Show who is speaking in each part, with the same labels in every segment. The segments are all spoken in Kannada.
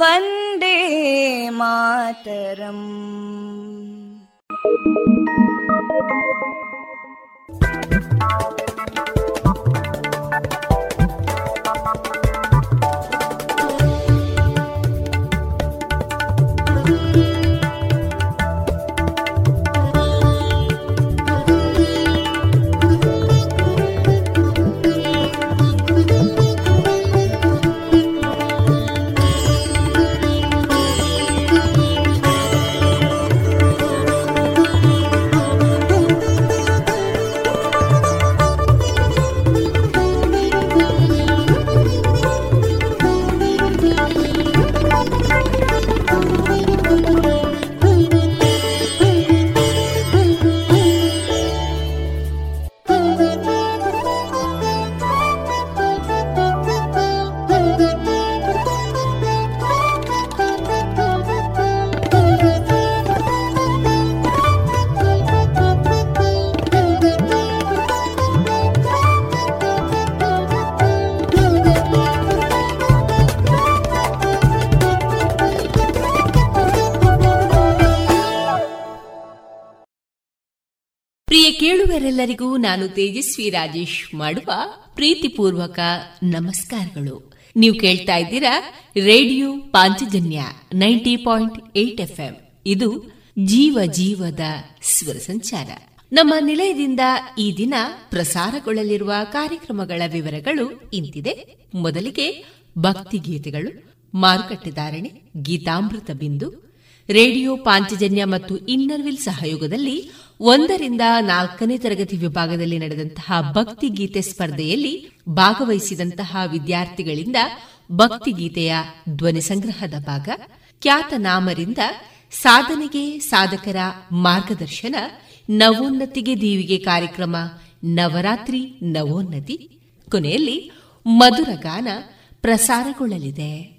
Speaker 1: வந்தே மாதரம்
Speaker 2: ಕೇಳುವರೆಲ್ಲರಿಗೂ ನಾನು ತೇಜಸ್ವಿ ರಾಜೇಶ್ ಮಾಡುವ ಪ್ರೀತಿಪೂರ್ವಕ ನಮಸ್ಕಾರಗಳು. ನೀವು ಕೇಳ್ತಾ ಇದ್ದೀರಾ radio Panchajanya ninety point eight F M ಇದು ಜೀವ ಜೀವದ ಸ್ವರ ಸಂಚಾರ. ನಮ್ಮ ನಿಲಯದಿಂದ ಈ ದಿನ ಪ್ರಸಾರಗೊಳ್ಳಲಿರುವ ಕಾರ್ಯಕ್ರಮಗಳ ವಿವರಗಳು ಇಂತಿದೆ. ಮೊದಲಿಗೆ ಭಕ್ತಿಗೀತೆಗಳು ಮಾರುಕಟ್ಟೆದಾರಣೆ ಗೀತಾಮೃತ ಬಿಂದು, ರೇಡಿಯೋ ಪಾಂಚಜನ್ಯ ಮತ್ತು ಇನ್ನರ್ವಿಲ್ ಸಹಯೋಗದಲ್ಲಿ ಒಂದರಿಂದ ನಾಲ್ಕನೇ ತರಗತಿ ವಿಭಾಗದಲ್ಲಿ ನಡೆದಂತಹ ಭಕ್ತಿಗೀತೆ ಸ್ಪರ್ಧೆಯಲ್ಲಿ ಭಾಗವಹಿಸಿದಂತಹ ವಿದ್ಯಾರ್ಥಿಗಳಿಂದ ಭಕ್ತಿಗೀತೆಯ ಧ್ವನಿ ಸಂಗ್ರಹದ ಭಾಗ ಖ್ಯಾತನಾಮರಿಂದ ಸಾಧನೆಗೆ ಸಾಧಕರ ಮಾರ್ಗದರ್ಶನ, ನವೋನ್ನತಿಗೆ ದೀವಿಗೆ ಕಾರ್ಯಕ್ರಮ, ನವರಾತ್ರಿ, ನವೋನ್ನತಿ, ಕೊನೆಯಲ್ಲಿ ಮಧುರ ಗಾನ ಪ್ರಸಾರಗೊಳ್ಳಲಿದೆ.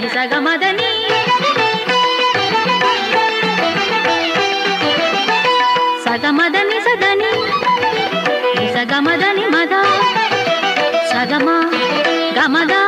Speaker 3: నిసగమదని సగమదని సదని నిసగమదని మద సగమా
Speaker 4: గమదా.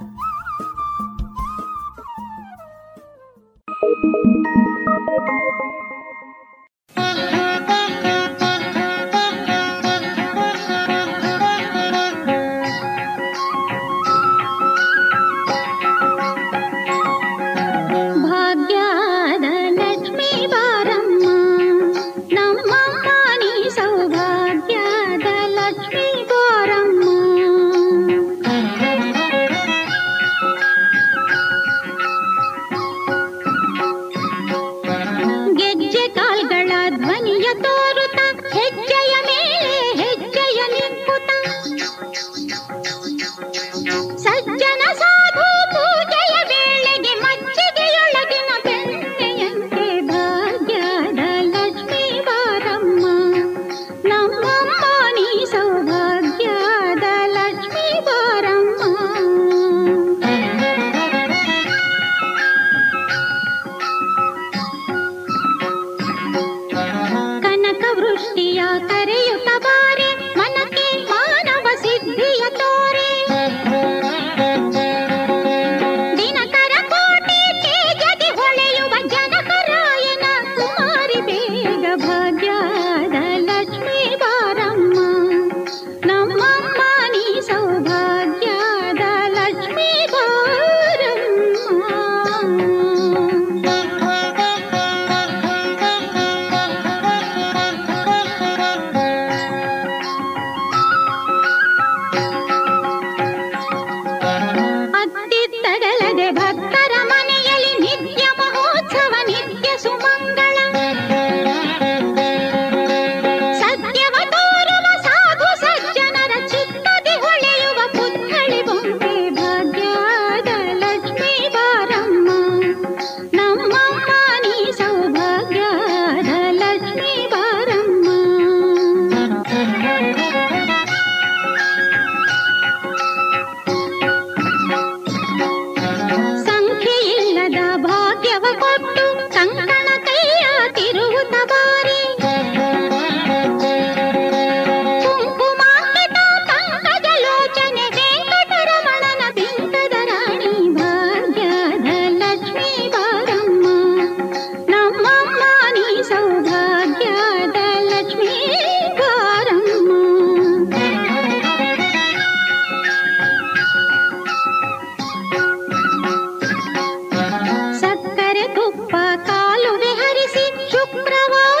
Speaker 4: ले हरि ಶುಕ್ರವಾರ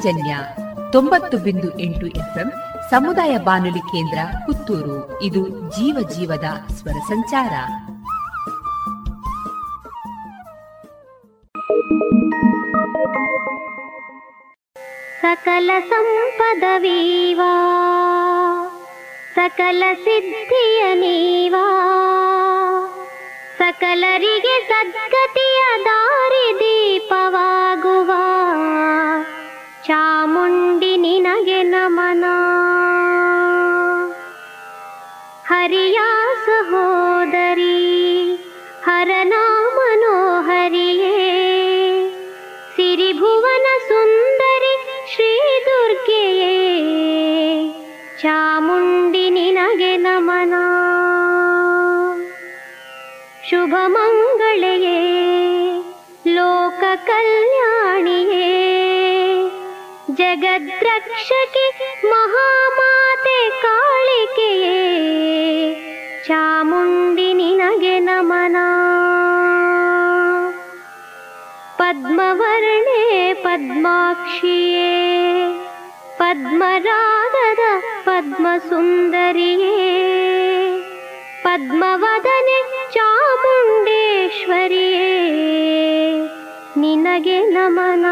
Speaker 5: ಪಾಂಚಜನ್ಯ ತೊಂಬತ್ತು ಬಿಂದು ಎಂಟು ಎಫ್ಎಂ ಸಮುದಾಯ ಬಾನುಲಿ ಕೇಂದ್ರ ಪುತ್ತೂರು. ಇದು ಜೀವ ಜೀವದ ಸ್ವರ ಸಂಚಾರ.
Speaker 6: ಸಕಲ ಸಂಪದವೀವಾ ಸಕಲ ಸಿದ್ಧಿಯ ನೀವಾ, ಸಕಲರಿಗೆ ಸದ್ಗತಿಯ ಮಹಾಮಾತೆ ಕಾಳಿಕೆಯೇ ಚಾಮುಂಡಿ ನಿನಗೆ ನಮನ. ಪದ್ಮವರ್ಣೆ ಪದ್ಮಾಕ್ಷಿಯೇ ಪದ್ಮರಾಗದ ಪದ್ಮಸುಂದರಿಯೇ ಪದ್ಮವದನೆ ಚಾಮುಂಡೇಶ್ವರಿಯೇ ನಿನಗೆ ನಮನ.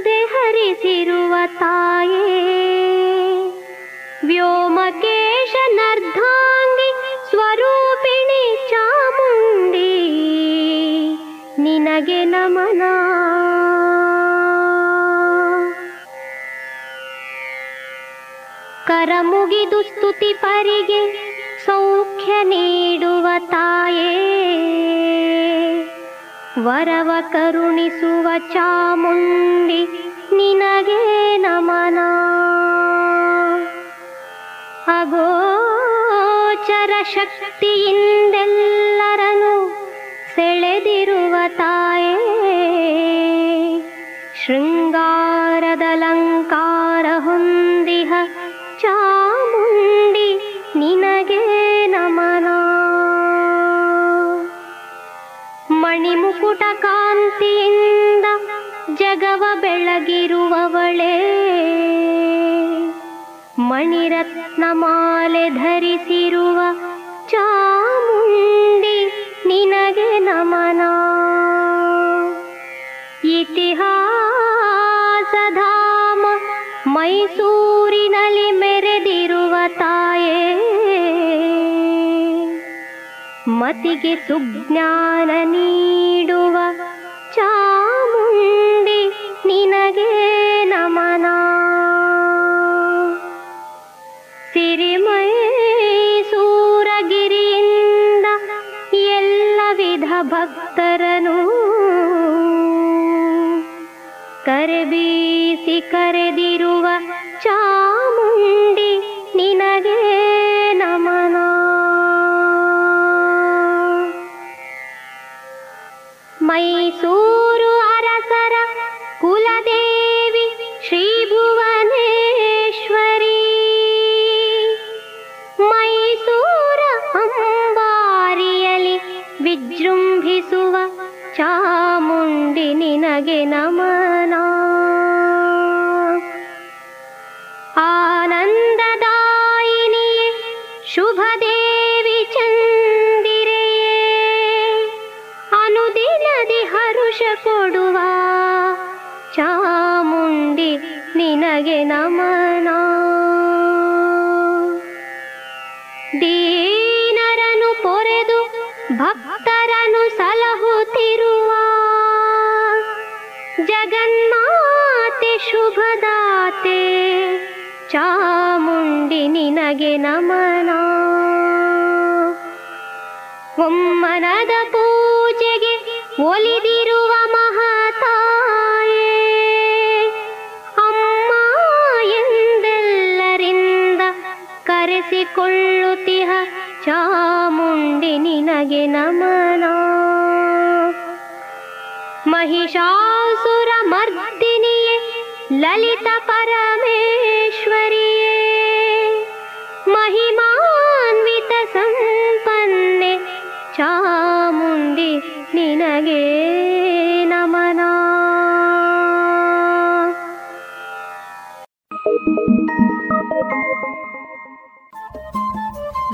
Speaker 6: ಸುದೆ ಹರಿಸಿರುವ ತಾಯೇ. ವ್ಯೋಮಕೇಶ ನರ್ಧಾಂಗಿ ಸ್ವರೂಪಿಣಿ ಚಾಮುಂಡಿ, ನಿನಗೆ ನಮನ. ಕರಮುಗಿದು ಸ್ತುತಿ ಪರಿಗೆ ಸೌಖ್ಯ ನೀಡುವ ತಾಯೇ. ವರವ ಕರುಣಿಸುವ ಚಾಮುಂಡಿ ನಿನಗೆ ನಮನ. ಅಗೋಚರ ಶಕ್ತಿಯಿಂದೆಲ್ಲರನು ಸೆಳೆದಿರುವ ತಾಯೇ ಶೃಂಗಾರದಲಂಕಾರ ಹೊಂದಿಹ ಚಾಮುಂಡಿ. ಜಗವ ಬೆಳಗಿರುವವಳೇ, ಮಣಿರತ್ನ ಮಾಲೆ ಧರಿಸಿರುವ ಚಾಮುಂಡಿ ನಿನಗೆ ನಮನ. ಇತಿಹಾಸಧಾಮ ಮೈಸೂರಿನಲ್ಲಿ ಮೆರೆದಿರುವ ತಾಯೇ, ಮತಿಗೆ ಸುಜ್ಞಾನ ನೀಡುವ ನಿನಗೆ ನಮನ. ಸಿರಿಮೈಸೂರಗಿರಿಯಿಂದ ಎಲ್ಲ ವಿಧ ಭಕ್ತರನು ಕರೆಬೀಸಿ ಕರೆದಿರುವ ನಿನಗೆ ನಮನ. ಒಮ್ಮನದ ಪೂಜೆಗೆ ಒಲಿದಿರುವ ಮಹಾತಾಯೇ, ಅಮ್ಮ ಎಂದೆಲ್ಲರಿಂದ ಕರೆಸಿಕೊಳ್ಳುತ್ತಿಹ ಚಾಮುಂಡಿ ನಿನಗೆ ನಮನ. ಮಹಿಷಾಸುರ ಮರ್ದಿನಿಯೇ, ಲಲಿತ ಪರಮೇಶ್ವರಿಯೇ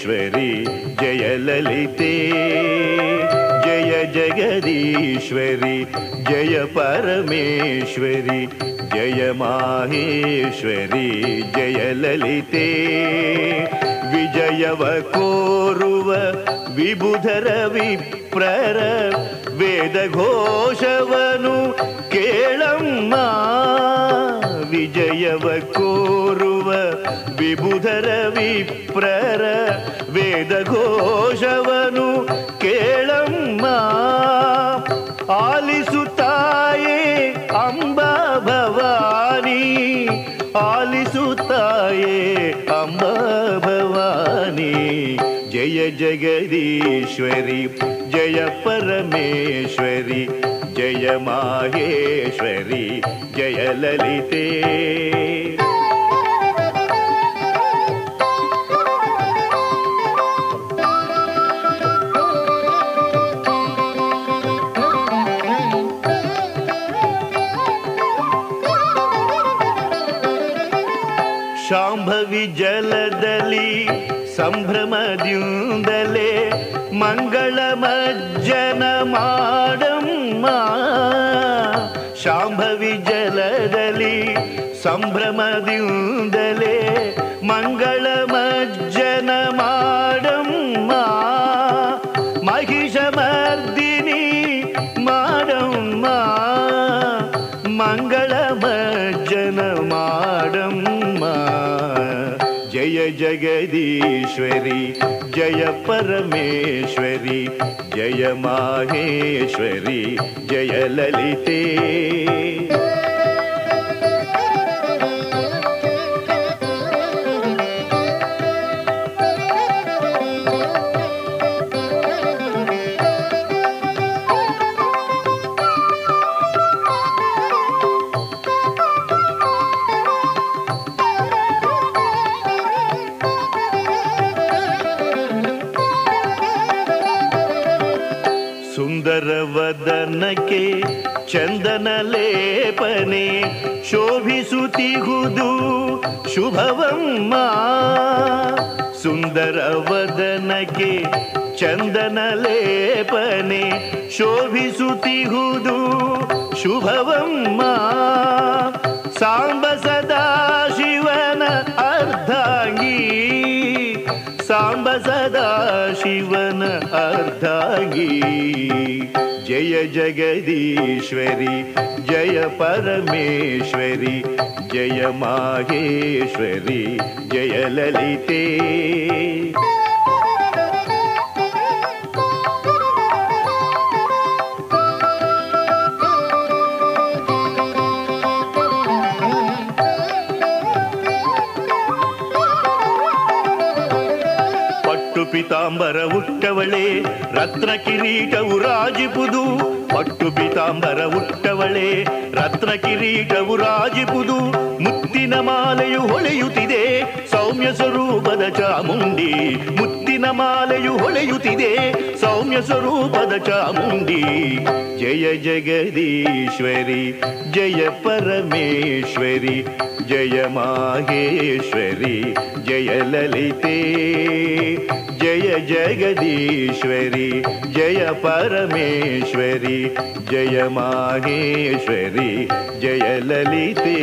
Speaker 7: श्वरि जय ललिते जय जगदीश्वरि जय परमेश्वरि जय माहेश्वरि जय ललिते विजयव कोर्व विबुधर विप्रर वेदघोषवनु केळं ವಿಜಯವ ಕೋರುವ ವಿಬುಧರ ವಿಪ್ರರ ವೇದ ಘೋಷವನು ಕೇಳಮ್ಮ ಆಲಿಸುತ್ತಾಯೇ ಅಂಬಾ ಭವಾನಿ ಆಲಿಸುತ್ತಾಯೇ ಅಂಬಾ ಭವಾನಿ ಜಯ ಜಗದೀಶ್ವರಿ ಜಯ ಪರಮೇಶ್ವರಿ जय माहेश्वरी जय ललिते। शाम्भवि जलदली सम्भ्रमद्युन्द மதிந்தலே மங்கள மஜ்ஜன மாடம்மா மகிஷமர்தினி மாடம்மா. மங்கள மஜ்ஜன மாடம்மா ஜய ஜெகதீஸ்வரி ஜய பரமேஸ்வரி ஜய மாகேஸ்வரி ஜய லலிதே. ಶೋಭಿಸುತ್ತಿಹುದು ಶುಭವಮ್ಮ. ಸುಂದರ ವದನಕ್ಕೆ ಚಂದನ ಲೇಪನೆ ಶೋಭಿಸುತ್ತಿಹುದು ಶುಭವಮ್ಮ. ಸಾಂಬ ಸದಾ ಶಿವನ ಅರ್ಧಾಂಗಿ. ಸಾಂಬ ಸದಾ ಶಿವನ ಅರ್ಧಾಂಗಿ. जय जगदीश्वरि जय परमेश्वरि जय माहेश्वरि जय ललिते ಪೀತಾಂಬರ ಉಟ್ಟವಳೆ ರತ್ನ ಕಿರೀಟವು ರಾಜಿಪುದು. ಪಟ್ಟು ಪೀತಾಂಬರ ಉಟ್ಟವಳೆ ರತ್ನ ಕಿರೀಟವು ರಾಜಿಪುದು. ಮುತ್ತಿನ ಮಾಲೆಯು ಹೊಳೆಯುತ್ತಿದೆ, ಸೌಮ್ಯ ಸ್ವರೂಪದ ಚಾಮುಂಡಿ ಮುತ್ತಿನ ಮಾಲೆಯು ಹೊಳೆಯುತ್ತಿದೆ. ಸೌಮ್ಯ ಸ್ವರೂಪದ ಚಾಮುಂಡಿ. ಜಯ ಜಗದೀಶ್ವರಿ, ಜಯ ಪರಮೇಶ್ವರಿ, ಜಯ ಮಾಹೇಶ್ವರಿ, ಜಯ ಲಲಿತೆ, ಜಯ ಜಗದೀಶ್ವರಿ, ಜಯ ಪರಮೇಶ್ವರಿ, ಜಯ ಮಾಹೇಶ್ವರಿ, ಜಯ ಲಲಿತೆ.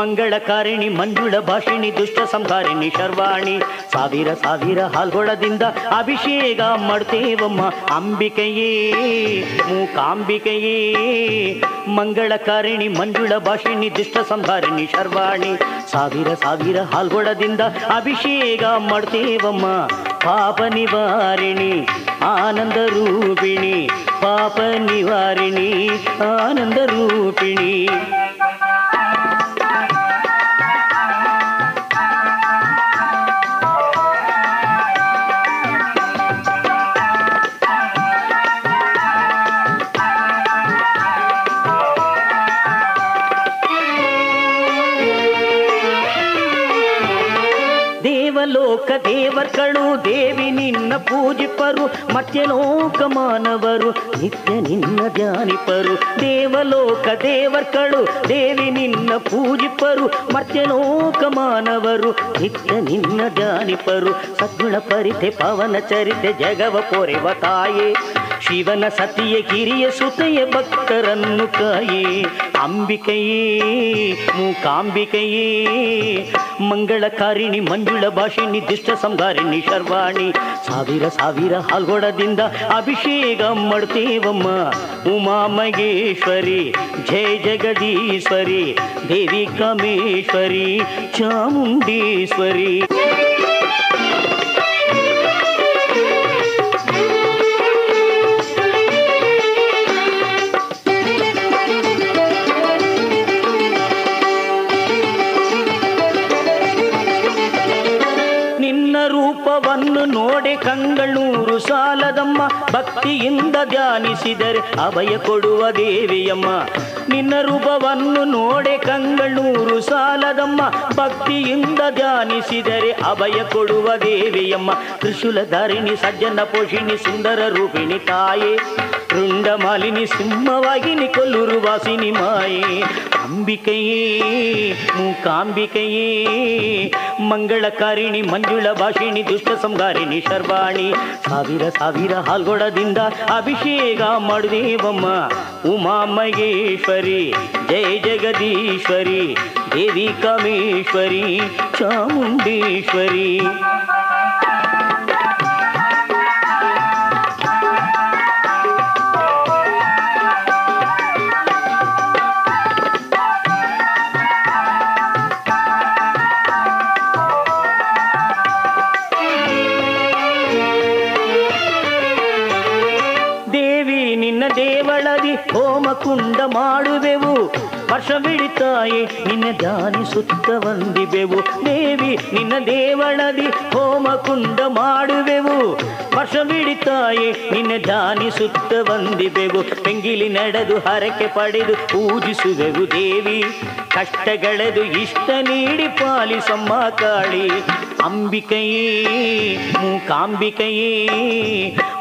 Speaker 8: ಮಂಗಳಕಾರಿಣಿ ಮಂಜುಳ ಭಾಷಿಣಿ ದುಷ್ಟ ಸಂಹಾರಿಣಿ ಶರ್ವಾಣಿ. ಸಾವಿರ ಸಾವಿರ ಹಾಲ್ಗೊಳದಿಂದ ಅಭಿಷೇಕ ಮಾಡ್ತೇವಮ್ಮ. ಅಂಬಿಕೆಯೇ, ಮೂಕಾಂಬಿಕೆಯೇ, ಮಂಗಳಕಾರಿಣಿ ಮಂಜುಳ ಭಾಷಿಣಿ ದುಷ್ಟ ಸಂಹಾರಿಣಿ ಶರ್ವಾಣಿ. ಸಾವಿರ ಸಾವಿರ ಹಾಲ್ಗೊಳದಿಂದ ಅಭಿಷೇಕ ಮಾಡ್ತೇವಮ್ಮ. ಪಾಪ ನಿವಾರಿಣಿ, ಆನಂದ ರೂಪಿಣಿ. ಪಾಪ ನಿವಾರಿಣಿ, ಆನಂದ ರೂಪಿಣಿ. ದೇವರ್ಗಳು ದೇವಿ ನಿನ್ನ ಪೂಜಿಪರು ಲೋಕ ಮಾನವರು ನಿತ್ಯ ನಿನ್ನ ಧ್ಯಾನಿಪರು. ದೇವಲೋಕ ದೇವರ್ಕಳು ದೇವಿ ನಿನ್ನ ಪೂಜಿಪರು ಲೋಕ ಮಾನವರು ನಿತ್ಯ ನಿನ್ನ ಧ್ಯಾನಿಪರು. ಸದ್ಗುಣ ಪರಿತೆ, ಪವನ ಚರಿತೆ, ಜಗವ ಪೊರೆವ ತಾಯೇ. ಶಿವನ ಸತಿಯ ಕಿರಿಯ ಸುತೆಯ ಭಕ್ತರನ್ನು ಕಾಯೇ. ಅಂಬಿಕೆಯೇ, ಮೂಕಾಂಬಿಕೆಯೇ, ಮಂಗಳಕಾರಿಣಿ ಮಂಜುಳ ಭಾಷಿಣಿ ದುಷ್ಟ ಸಂಗಾರಿಣಿ ಶರ್ವಾಣಿ. ಸಾವಿರ ಸಾವಿರ ಹಾಲ್ಗೊಡದಿಂದ ಅಭಿಷೇಕ ಮಾಡ್ತೀವಮ್ಮ. ಉಮಾ ಮಗೇಶ್ವರಿ ಜಯ ಜಗದೀಶ್ವರಿ, ದೇವಿ ಕಮೇಶ್ವರಿ, ಚಾಮುಂಡೇಶ್ವರಿ. ಭಕ್ತಿಯಿಂದ ಧ್ಯಾನಿಸಿದರೆ ಅಭಯ ಕೊಡುವ ದೇವಿಯಮ್ಮ. ನಿನ್ನ ರೂಪವನ್ನು ನೋಡೆ ಕಂಗಳೂರು ಸಾಲದಮ್ಮ. ಭಕ್ತಿಯಿಂದ ಧ್ಯಾನಿಸಿದರೆ ಅಭಯ ಕೊಡುವ ದೇವಿಯಮ್ಮ. ತ್ರಿಶೂಲ ಧಾರಿಣಿ ಸಜ್ಜನ ಪೋಷಿಣಿ, ಸುಂದರ ರೂಪಿಣಿ ತಾಯೇ. ರುಂಡ ಮಾಲಿನಿ ಸಿಂಹವಾಗಿನಿ ಕೊಲ್ಲೂರು ವಾಸಿನಿ ಮಾಯೇ. ಅಂಬಿಕೆಯೇ, ಮೂಕಾಂಬಿಕೆಯೇ, ಮಂಗಳಕಾರಿಣಿ ಮಂಜುಳ ಭಾಷಿಣಿ ದುಷ್ಟ ಸಂಗಾರಿಣಿ ಶರ್ವಾಣಿ. ಸಾವಿರ ಸಾವಿರ ಹಾಲ್ಗೊಡದಿಂದ ಅಭಿಷೇಕ ಮಾಡುದೇವಮ್ಮ ಉಮಾ ಮಹೇಶ್ವರಿ ಜಯ ಜಗದೀಶ್ವರಿ, ದೇವಿ ಕಾಮೇಶ್ವರಿ, ಚಾಮುಂಡೇಶ್ವರಿ. ಕುಂಡ ಮಾಡುವೆವು. ವರ್ಷವಿಡಿತಾಯಿ ನಿನ್ನ ಧ್ಯಾನಿಸುತ್ತ ಬಂದಿವೆವು. ದೇವಿ, ನಿನ್ನ ದೇವಳದಿ ಹೋಮ ಕುಂಡ ಮಾಡುವೆವು. ವರ್ಷವಿಡಿತಾಯಿ ನಿನ್ನ ಧ್ಯಾನಿಸುತ್ತ ಬಂದಿವೆವು. ಬೆಂಗಿಲಿ ನಡೆದು ಹರಕೆ ಪಡೆದು ಪೂಜಿಸುವೆವು ದೇವಿ. ಕಷ್ಟಗಳೆದು ಇಷ್ಟ ನೀಡಿ ಪಾಲಿಸಮ್ಮ ಕಾಳಿ. ಅಂಬಿಕೆಯೇ, ಮೂಕಾಂಬಿಕೆಯೇ,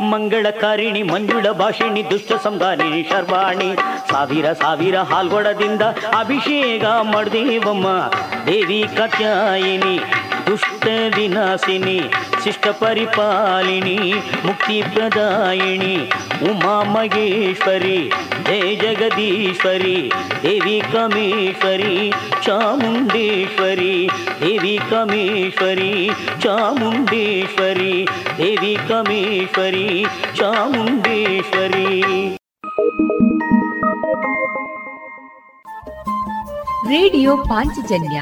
Speaker 8: ಮಂಗಳಕಾರಿಣಿ ಮಂಜುಳ ಭಾಷಿಣಿ ದುಷ್ಟ ಸಂಧಾನಿ ಶರ್ವಾಣಿ, ಸಾವಿರ ಸಾವಿರ ಹಾಲ್ಗೊಡದಿಂದ ಅಭಿಷೇಕ ಮಾಡ್ದೇವಮ್ಮ, ದೇವಿ ಕತ್ಯಾಯಿನಿ ದುಷ್ಟ ವಿನಾಶಿನಿ, ಶಿಷ್ಟ ಪರಿಪಾಲಿನಿ, ಮುಕ್ತಿ ಪ್ರದಾಯಿನಿ, ಉಮಾ ಮಹೇಶ್ವರಿ, ಜಯ ಜಗದೀಶ್ವರಿ, ದೇವಿ ಕಮೇಶ್ವರಿ, ಚಾಮುಂಡೇಶ್ವರಿ, ದೇವಿ ಕಮೇಶ್ವರಿ, ಚಾಮುಂಡೇಶ್ವರಿ, ದೇವಿ ಕಮೇಶ್ವರಿ, ಚಾಮುಂಡೇಶ್ವರಿ.
Speaker 5: ರೇಡಿಯೋ ಪಾಂಚಜನ್ಯ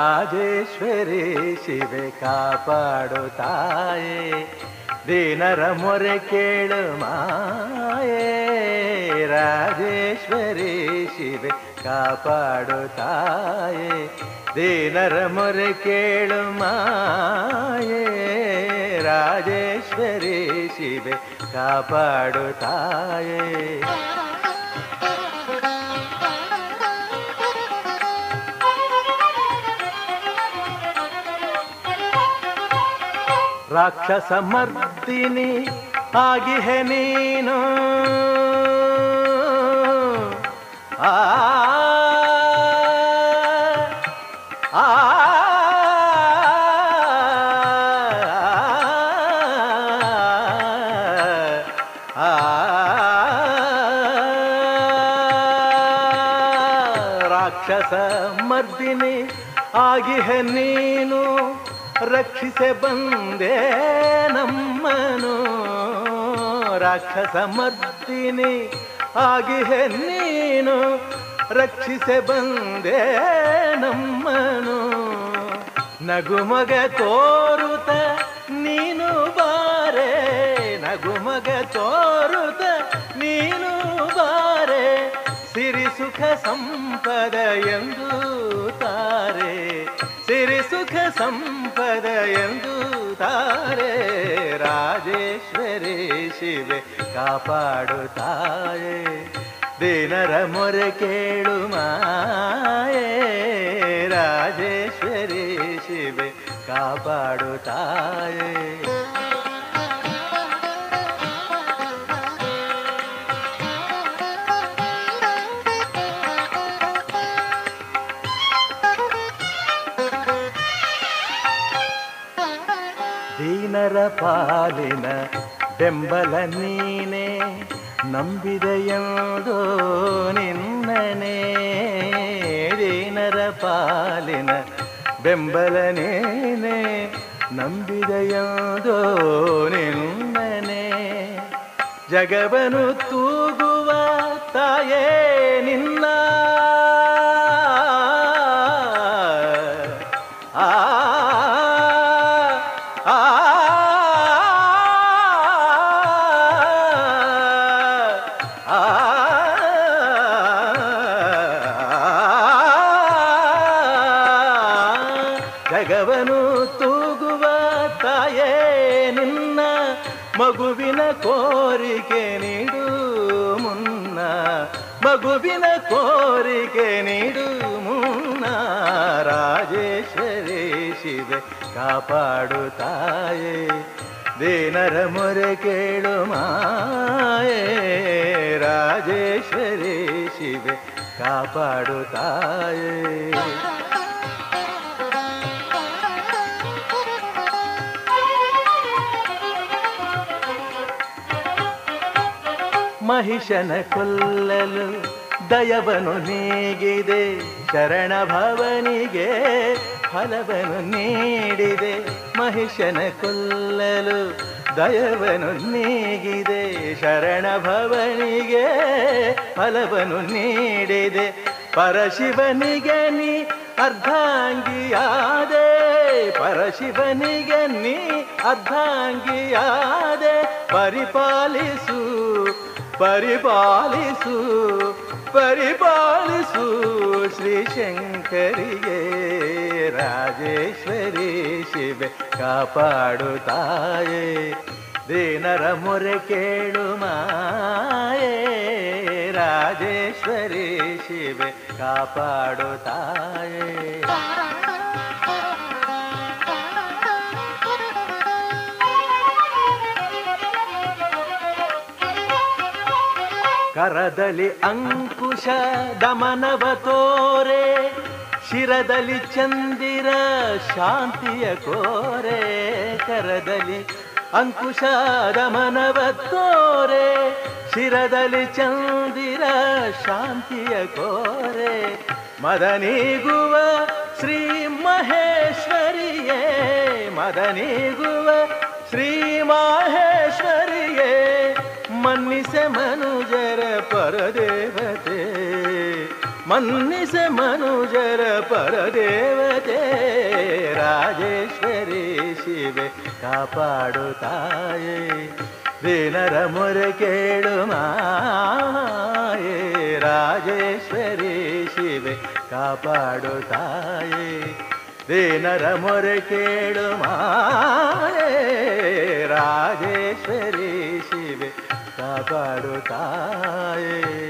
Speaker 9: ರಾಜೇಶ್ವರಿ ಶಿವೆ ಕಾಪಾಡು ತಾಯೇ. ದೀನರ ಮೊರೆ ಕೇಳು ಮಾಯೇ. ರಾಜೇಶ್ವರಿ ಶಿವೆ ಕಾಪಾಡು ತಾಯೇ. ದೀನರ ಮೊರೆ ಕೇಳು ಮಾಯೇ. ರಾಜೇಶ್ವರಿ ಶಿವೆ ಕಾಪಾಡು ತಾಯೇ. ರಾಕ್ಷಸ ಮರ್ದಿನಿ ಆಗಿಹೆ ನೀನು ಆ ರಾಕ್ಷಸ ಮರ್ದಿನಿ ಆಗಿಹೆ ನೀನು ರಕ್ಷಿಸೆ ಬಂದೆ ನಮ್ಮನು. ರಾಕ್ಷಸ ಮರ್ದಿನಿ ಆಗಿಹೆ ನೀನು ರಕ್ಷಿಸೆ ಬಂದೆ ನಮ್ಮನು. ನಗುಮಗ ತೋರುತ ನೀನು ಬಾರೆ. ನಗುಮಗ ತೋರುತ ನೀನು ಬಾರೆ. ಸಿರಿ ಸುಖ ಸಂಪದ ಎಂದು ತಾರೆ. ಸಿರಿ ಸುಖ ಸಂಪದ ಎಂದು ತಾರೆ ರಾಜೇಶ್ವರಿ ಶಿವೆ ಕಾಪಾಡುತ್ತಾಯೆ. ದಿನರ ಮೊರೆ ಕೇಳು ಮಾಯೇ ರಾಜೇಶ್ವರಿ ಶಿವೆ ಕಾಪಾಡುತ್ತಾಯೆ. ದೀನರ ಪಾಲಿನ ಬೆಂಬಲ ನೀನೆ ನಂಬಿದೆಯೋ ನಿನ್ನನೆ ದೀನರ ಪಾಲಿನ ಬೆಂಬಲ ನೀನೆ ನಂಬಿದೆಯೋ ನಿನ್ನನೆ ಜಗವನು ತೂಗುವ ತಾಯೇ ನಿನ್ನ ಕಾಪಾಡು ತಾಯೇ ದೇನರ ಮೊರೆ ಕೇಳು ಮಾಯೇ, ರಾಜೇಶ್ವರಿ ಶಿವೆ ಕಾಪಾಡುತ್ತಾಯೆ? ತಾಯೇ ಮಹಿಷನ ಕೊಲ್ಲಲು ದಯವನು ನೀಗಿದೆ, ಶರಣ ಭವನಿಗೆ ಫಲವನು ನೀಡಿದೆ, ಮಹಿಷನ ಕೊಲ್ಲಲು ದಯವನು ನೀಗಿದೆ, ಶರಣ ಭವನಿಗೆ ಫಲವನು ನೀಡಿದೆ. ಪರಶಿವನಿಗೆ ನೀ ಅರ್ಧಾಂಗಿಯಾದೆ, ಪರಶಿವನಿಗೆ ನೀ ಅರ್ಧಾಂಗಿಯಾದೆ, ಪರಿಪಾಲಿಸು ಪರಿಪಾಲಿಸು ಪರಿಪಾಲಿಸು ಶ್ರೀ ಶಂಕರಿಗೆ ರಾಜೇಶ್ವರಿ ಶಿವೆ ಕಾಪಾಡು ದೀನರ ಮೊರೆ ಕೇಳು ಮಾಯೇ. ರಾಜೇಶ್ವರಿ ಶಿವೆ ಕಾಪಾಡು ಕರದಲ್ಲಿ ಅಂಕುಶ ದಮನವ ತೋರೆ. ಶಿರದಲ್ಲಿ ಚಂದಿರ, ಶಾಂತಿಯ ಕೋರೆ, ಕರದಲ್ಲಿ ಅಂಕುಶದ ಮನವ ತೋರೆ ಶಿರದಲ್ಲಿ ಚಂದಿರ, ಶಾಂತಿಯ ಕೋರೆ, ಮದನಿಗುವ ಶ್ರೀ ಮಹೇಶ್ವರಿಯೇ, ಮದನಿಗುವ ಶ್ರೀ ಮಹೇಶ್ವರಿಯೇ, ಮನ್ನಿಸೆ ಮನುಜರ ಪರದೇವತೆ. ಮನ್ನಿಸೆ ಮನುಜರ ಪರದೇವತೆ, ರಾಜೇಶ್ವರಿ ಶಿವೆ ಕಾಪಾಡು ತಾಯೇ. ದೀನರ ಮೊರೆ ಕೇಳು ಮಾಯೇ, ರಾಜೇಶ್ವರಿ ಶಿವೆ ಕಾಪಾಡು ತಾಯೇ. ದೀನರ ಮೊರೆ ಕೇಳು ಮಾಯೇ, ರಾಜೇಶ್ವರಿ ಶಿವೆ ಕಾಪಾಡು ತಾಯೇ ತಾಯೇ ತಾಯೇ.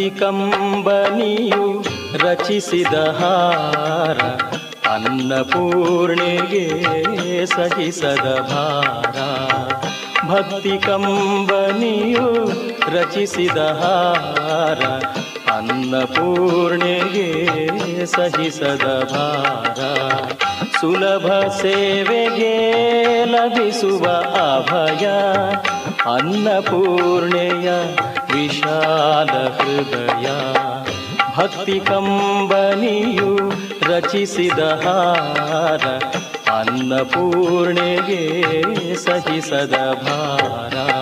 Speaker 10: ಭಕ್ತಿ ಕಂಬನಿಯು ರಚಿಸಿದ ಹಾರ ಅನ್ನಪೂರ್ಣೆಗೆ ಸಹಿಸದ ಭಾರ. ಭಕ್ತಿ ಕಂಬನಿಯು ರಚಿಸಿದ ಹಾರ ಅನ್ನಪೂರ್ಣೆಗೆ ಸಹಿಸದ ಭಾರ. ಸುಲಭ ಸೇವೆಗೆ ಲಭಿಸುವ ಅಭಯ ಅನ್ನಪೂರ್ಣೆಯ ವಿಶಾಲ ಹೃದಯ. ಭಕ್ತಿ ಕಂಬನಿಯು ರಚಿಸಿದ ಹಾರ ಅನ್ನಪೂರ್ಣೆಗೆ ಸಹಿಸದ ಭಾರ.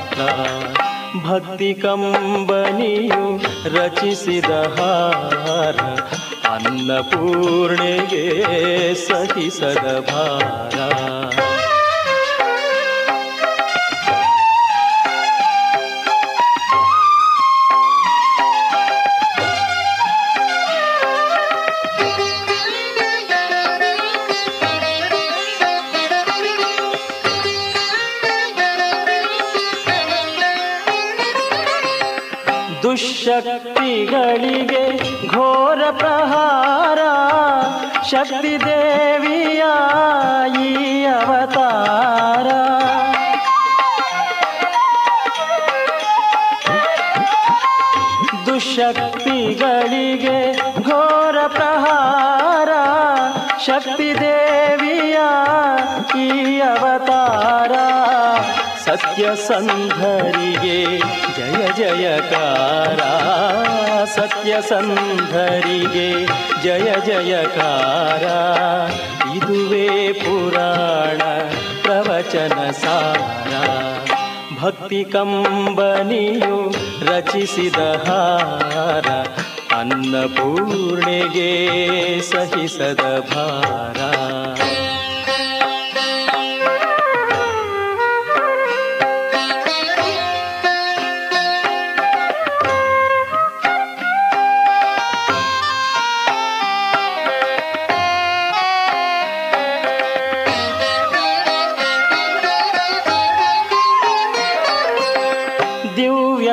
Speaker 10: ಪಾತ್ರ ಭಕ್ತಿ ಕಂಬನಿಯು ರಚಿಸಿದ ಹಾರ. ಅನ್ನಪೂರ್ಣೆಗೆ ಸಹಿಸದ ಭಾರ. ಸತ್ಯಸಂಧರಿಗೆ. ಜಯ ಜಯಕಾರ ಸತ್ಯಸಂಧರಿಗೆ ಜಯ ಜಯಕಾರ ಇದುವೇ ಪುರಾಣ ಪ್ರವಚನ ಸಾರ. ಭಕ್ತಿ ಕಂಬನಿಯು ರಚಿಸಿದ ಹಾರ. ಅನ್ನಪೂರ್ಣೆಗೆ ಸಹಿಸದ ಭಾರ.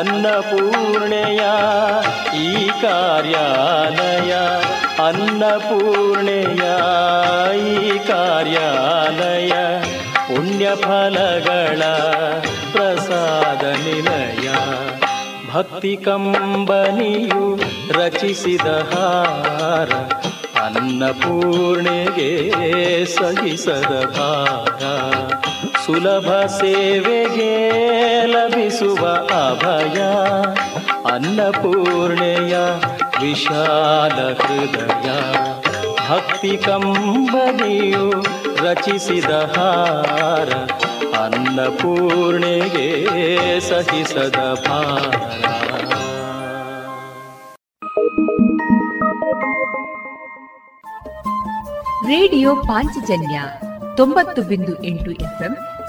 Speaker 10: ಅನ್ನಪೂರ್ಣೆಯ ಈ ಕಾರ್ಯಾಲಯ, ಅನ್ನಪೂರ್ಣೆಯ ಈ ಕಾರ್ಯಾಲಯ ಪುಣ್ಯ ಫಲಗಳ ಪ್ರಸಾದ ನಿಲಯ. ಭಕ್ತಿ ಕಂಬನಿಯು ರಚಿಸಿದ ಹಾರ, ಅನ್ನಪೂರ್ಣೆಗೆ ಸಹಿಸದ ಭಾರ. ಸುಲಭ ಸೇವೆಗೆ ಲಭಿಸುವ ಅಭಯ, ಅನ್ನಪೂರ್ಣೆಯ ವಿಶಾಲ ಹೃದಯ. ಭಕ್ತಿ ಕಂಬನಿಯು ರಚಿಸಿದ ಹಾರ, ಅನ್ನಪೂರ್ಣೆಗೆ ಸಹಿಸದ ಭಾರ.
Speaker 5: ರೇಡಿಯೋ ಪಾಂಚಜನ್ಯ ತೊಂಬತ್ತು ಬಿಂದು ಎಂಟು ಎಫ್ಎಂ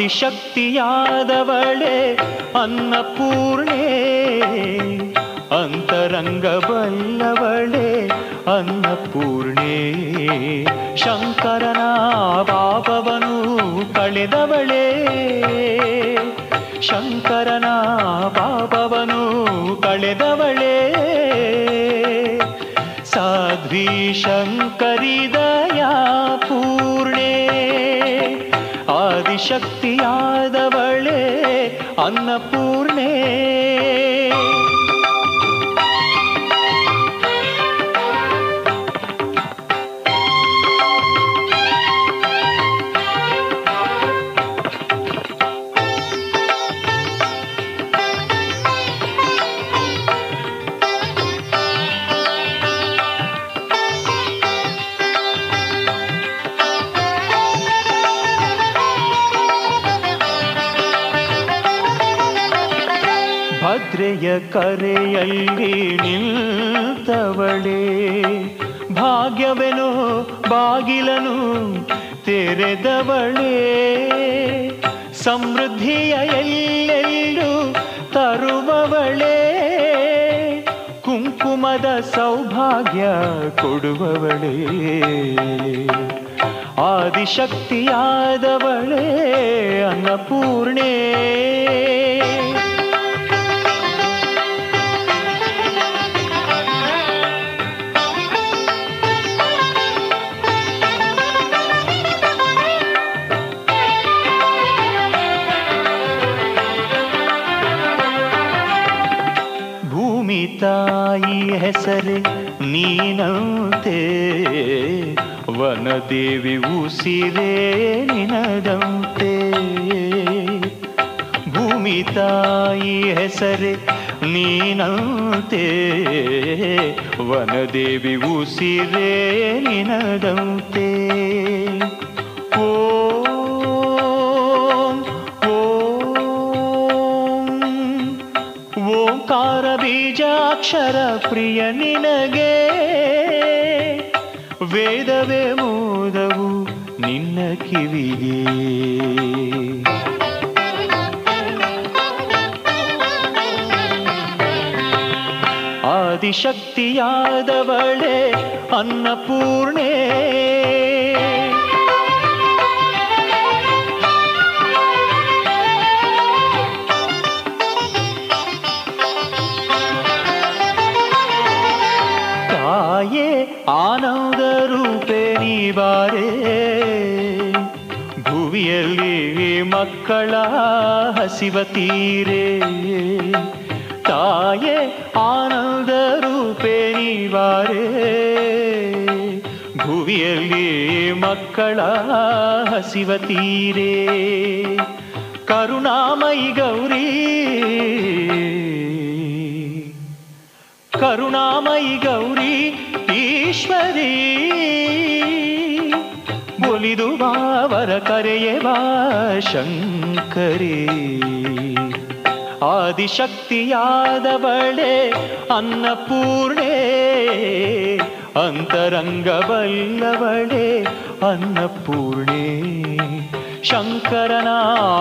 Speaker 10: ಆದಿಶಕ್ತಿಯಾದವಳೆ ಅನ್ನಪೂರ್ಣೆ ಅಂತರಂಗ ಬಲ್ಲವಳೆ ಅನ್ನಪೂರ್ಣೆ. ಶಂಕರನ ಪಾಪವನು ಕಳೆದವಳೆ ಶಂಕರನ ಪಾಪವನು ಕಳೆದವಳೆ. ಸಾಧ್ವಿ ಶಂಕರಿದಯ ಪೂರ್ಣೆ ಆದಿಶಕ್ತಿಯಾದವಳೆ ಅನ್ನಪೂರ್ಣೆ. ಕರೆಯಲ್ಲಿ ನಿಲ್ತವಳೆ. ಭಾಗ್ಯವೆನು ಬಾಗಿಲನು ತೆರೆದವಳೆ. ಸಮೃದ್ಧಿಯ ಎಲ್ಲೆಲ್ಲೂ ತರುವವಳೆ. ಕುಂಕುಮದ ಸೌಭಾಗ್ಯ ಕೊಡುವವಳೇ. ಆದಿಶಕ್ತಿಯಾದವಳೇ ಅನ್ನಪೂರ್ಣೆ. ತಾಯಿ ಹೆಸರೇ ನೀನಂತೆ. ವನದೇವಿ ಉಸಿರೇ ನಿನದಂತೆ. ಭೂಮಿ ತಾಯಿ ಹೆಸರೇ
Speaker 11: ನೀನಂತೆ. ವನದೇವಿ ಉಸಿರೇ ನಿನದಂತೆ. ಓಂ ಬೀಜಾಕ್ಷರ ಪ್ರಿಯ ನಿನಗೆ. ವೇದವೇ ಮೋದವು ನಿನ್ನ ಕಿವಿಗೆ. ಆದಿಶಕ್ತಿಯಾದವಳೆ ಅನ್ನಪೂರ್ಣೆ. ಮಕ್ಕಳ ಹಸಿವ ತೀರೆ. ತಾಯೇ, ಆನಂದ ರೂಪೇ ನೀವಾರೇ. ಭುವಿಯಲ್ಲಿ ಮಕ್ಕಳ ಹಸಿವ ತೀರೆ. ಕರುಣಾಮಯಿ ಗೌರಿ. ಕರುಣಾಮಯಿ ಗೌರಿ, ಈಶ್ವರಿ. ಒಲಿದು ಬಾವರ ಕರೆಯೇ ಬಾ ಶಂಕರಿ. ಆದಿಶಕ್ತಿಯಾದವಳೆ ಅನ್ನಪೂರ್ಣೆ. ಅಂತರಂಗ ಬಲ್ಲವಳೆ ಅನ್ನಪೂರ್ಣೆ. ಶಂಕರನ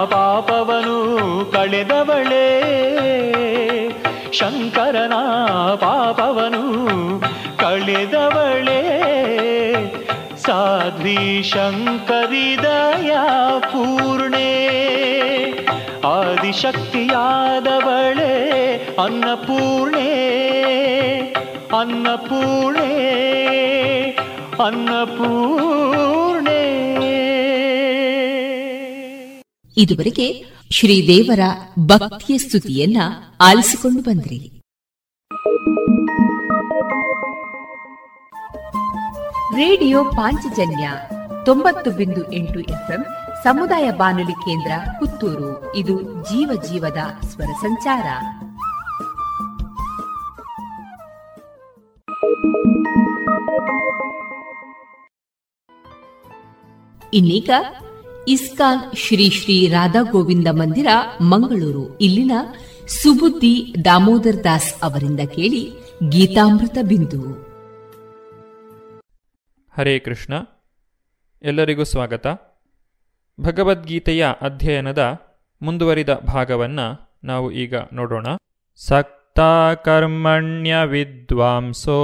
Speaker 11: ಪಾಪವನು ಕಳೆದವಳೆ. ಶಂಕರನ ಪಾಪವನು ಕಳೆದವಳೇ. ಸಾಧ್ವಿ ಶಂಕರಿದಯ ಪೂರ್ಣೆ? ಆದಿಶಕ್ತಿಯಾದವಳೆ ಅನ್ನಪೂರ್ಣೆ? ಅನ್ನಪೂರ್ಣೆ? ಅನ್ನಪೂರ್ಣೆ?
Speaker 2: ಇದುವರೆಗೆ ಶ್ರೀದೇವರ ಭಕ್ತಿಯ ಸ್ತುತಿಯನ್ನ ಆಲಿಸಿಕೊಂಡು ಬಂದ್ರಿ.
Speaker 5: ರೇಡಿಯೋ ಪಾಂಚಜನ್ಯ ತೊಂಬತ್ತು ಬಿಂದು ಎಂಟು ಎಫ್ಎಂ ಸಮುದಾಯ ಬಾನುಲಿ ಕೇಂದ್ರ ಪುತ್ತೂರು. ಇದು ಜೀವ ಜೀವದ ಸ್ವರ ಸಂಚಾರ.
Speaker 2: ಇನ್ನೀಗ ಇಸ್ಕಾನ್ ಶ್ರೀ ಶ್ರೀ ರಾಧಾ ಗೋವಿಂದ ಮಂದಿರ, ಮಂಗಳೂರು. ಇಲ್ಲಿನ ಸುಬುದ್ದಿ ದಾಮೋದರ್ ದಾಸ್ ಅವರಿಂದ ಕೇಳಿ ಗೀತಾಮೃತ ಬಿಂದು.
Speaker 12: ಹರೇ ಕೃಷ್ಣ. ಎಲ್ಲರಿಗೂ ಸ್ವಾಗತ. ಭಗವದ್ಗೀತೆಯ ಅಧ್ಯಯನದ ಮುಂದುವರಿದ ಭಾಗವನ್ನು ನಾವು ಈಗ ನೋಡೋಣ. ಸಕ್ತ ಕರ್ಮಣ್ಯ ವಿದ್ವಾಂಸೋ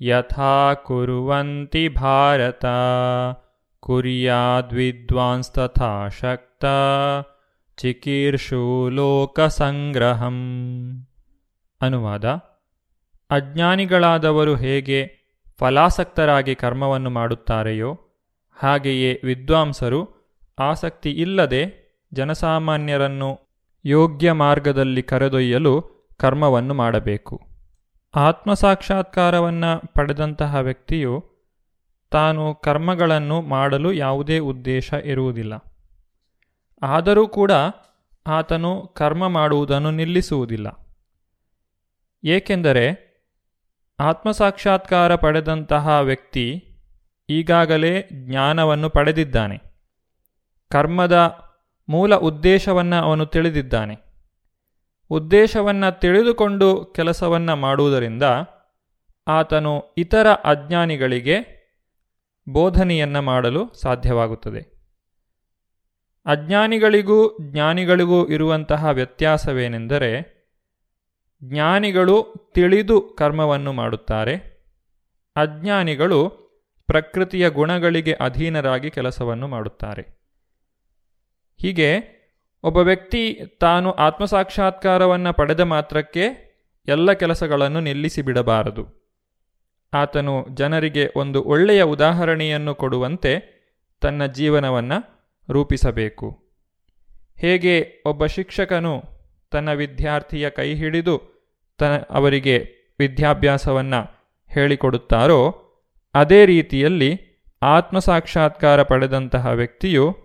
Speaker 12: ಯಥಾ ಕುರುವಂತಿ ಭಾರತ. ಕುರ್ಯಾದ್ವಿದ್ವಾಂಸ್ ತಥಾ ಶಕ್ತ. ಲೋಕ ಸಂಗ್ರಹಂ. ಅನುವಾದ. ಅಜ್ಞಾನಿಗಳಾದವರು ಹೇಗೆ ಫಲಾಸಕ್ತರಾಗಿ ಕರ್ಮವನ್ನು ಮಾಡುತ್ತಾರೆಯೋ, ಹಾಗೆಯೇ ವಿದ್ವಾಂಸರು ಆಸಕ್ತಿ ಇಲ್ಲದೆ ಜನಸಾಮಾನ್ಯರನ್ನು ಯೋಗ್ಯ ಮಾರ್ಗದಲ್ಲಿ ಕರೆದೊಯ್ಯಲು ಕರ್ಮವನ್ನು ಮಾಡಬೇಕು. ಆತ್ಮಸಾಕ್ಷಾತ್ಕಾರವನ್ನು ಪಡೆದಂತಹ ವ್ಯಕ್ತಿಯು ತಾನು ಕರ್ಮಗಳನ್ನು ಮಾಡಲು ಯಾವುದೇ ಉದ್ದೇಶ ಇರುವುದಿಲ್ಲ. ಆದರೂ ಕೂಡ ಆತನು ಕರ್ಮ ಮಾಡುವುದನ್ನು ನಿಲ್ಲಿಸುವುದಿಲ್ಲ. ಏಕೆಂದರೆ ಆತ್ಮಸಾಕ್ಷಾತ್ಕಾರ ಪಡೆದಂತಹ ವ್ಯಕ್ತಿ ಈಗಾಗಲೇ ಜ್ಞಾನವನ್ನು ಪಡೆದಿದ್ದಾನೆ. ಕರ್ಮದ ಮೂಲ ಉದ್ದೇಶವನ್ನು ಅವನು ತಿಳಿದಿದ್ದಾನೆ. ಉದ್ದೇಶವನ್ನು ತಿಳಿದುಕೊಂಡು ಕೆಲಸವನ್ನು ಮಾಡುವುದರಿಂದ ಆತನು ಇತರ ಅಜ್ಞಾನಿಗಳಿಗೆ ಬೋಧನೆಯನ್ನು ಮಾಡಲು ಸಾಧ್ಯವಾಗುತ್ತದೆ. ಅಜ್ಞಾನಿಗಳಿಗೂ ಜ್ಞಾನಿಗಳಿಗೂ ಇರುವಂತಹ ವ್ಯತ್ಯಾಸವೇನೆಂದರೆ ಜ್ಞಾನಿಗಳು ತಿಳಿದು ಕರ್ಮವನ್ನು ಮಾಡುತ್ತಾರೆ. ಅಜ್ಞಾನಿಗಳು ಪ್ರಕೃತಿಯ ಗುಣಗಳಿಗೆ ಅಧೀನರಾಗಿ ಕೆಲಸವನ್ನು ಮಾಡುತ್ತಾರೆ. ಹೀಗೆ ಒಬ್ಬ ವ್ಯಕ್ತಿ ತಾನು ಆತ್ಮಸಾಕ್ಷಾತ್ಕಾರವನ್ನು ಪಡೆದ ಮಾತ್ರಕ್ಕೆ ಎಲ್ಲ ಕೆಲಸಗಳನ್ನು ನಿಲ್ಲಿಸಿ ಬಿಡಬಾರದು. ಆತನು ಜನರಿಗೆ ಒಂದು ಒಳ್ಳೆಯ ಉದಾಹರಣೆಯನ್ನು ಕೊಡುವಂತೆ ತನ್ನ ಜೀವನವನ್ನು ರೂಪಿಸಬೇಕು. ಹೇಗೆ ಒಬ್ಬ ಶಿಕ್ಷಕನು ತನ್ನ ವಿದ್ಯಾರ್ಥಿಯ ಕೈ ಹಿಡಿದು ತ ಅವರಿಗೆ ವಿದ್ಯಾಭ್ಯಾಸವನ್ನು ಹೇಳಿಕೊಡುತ್ತಾರೋ, ಅದೇ ರೀತಿಯಲ್ಲಿ ಆತ್ಮಸಾಕ್ಷಾತ್ಕಾರ ಪಡೆದಂತಹ ವ್ಯಕ್ತಿಯು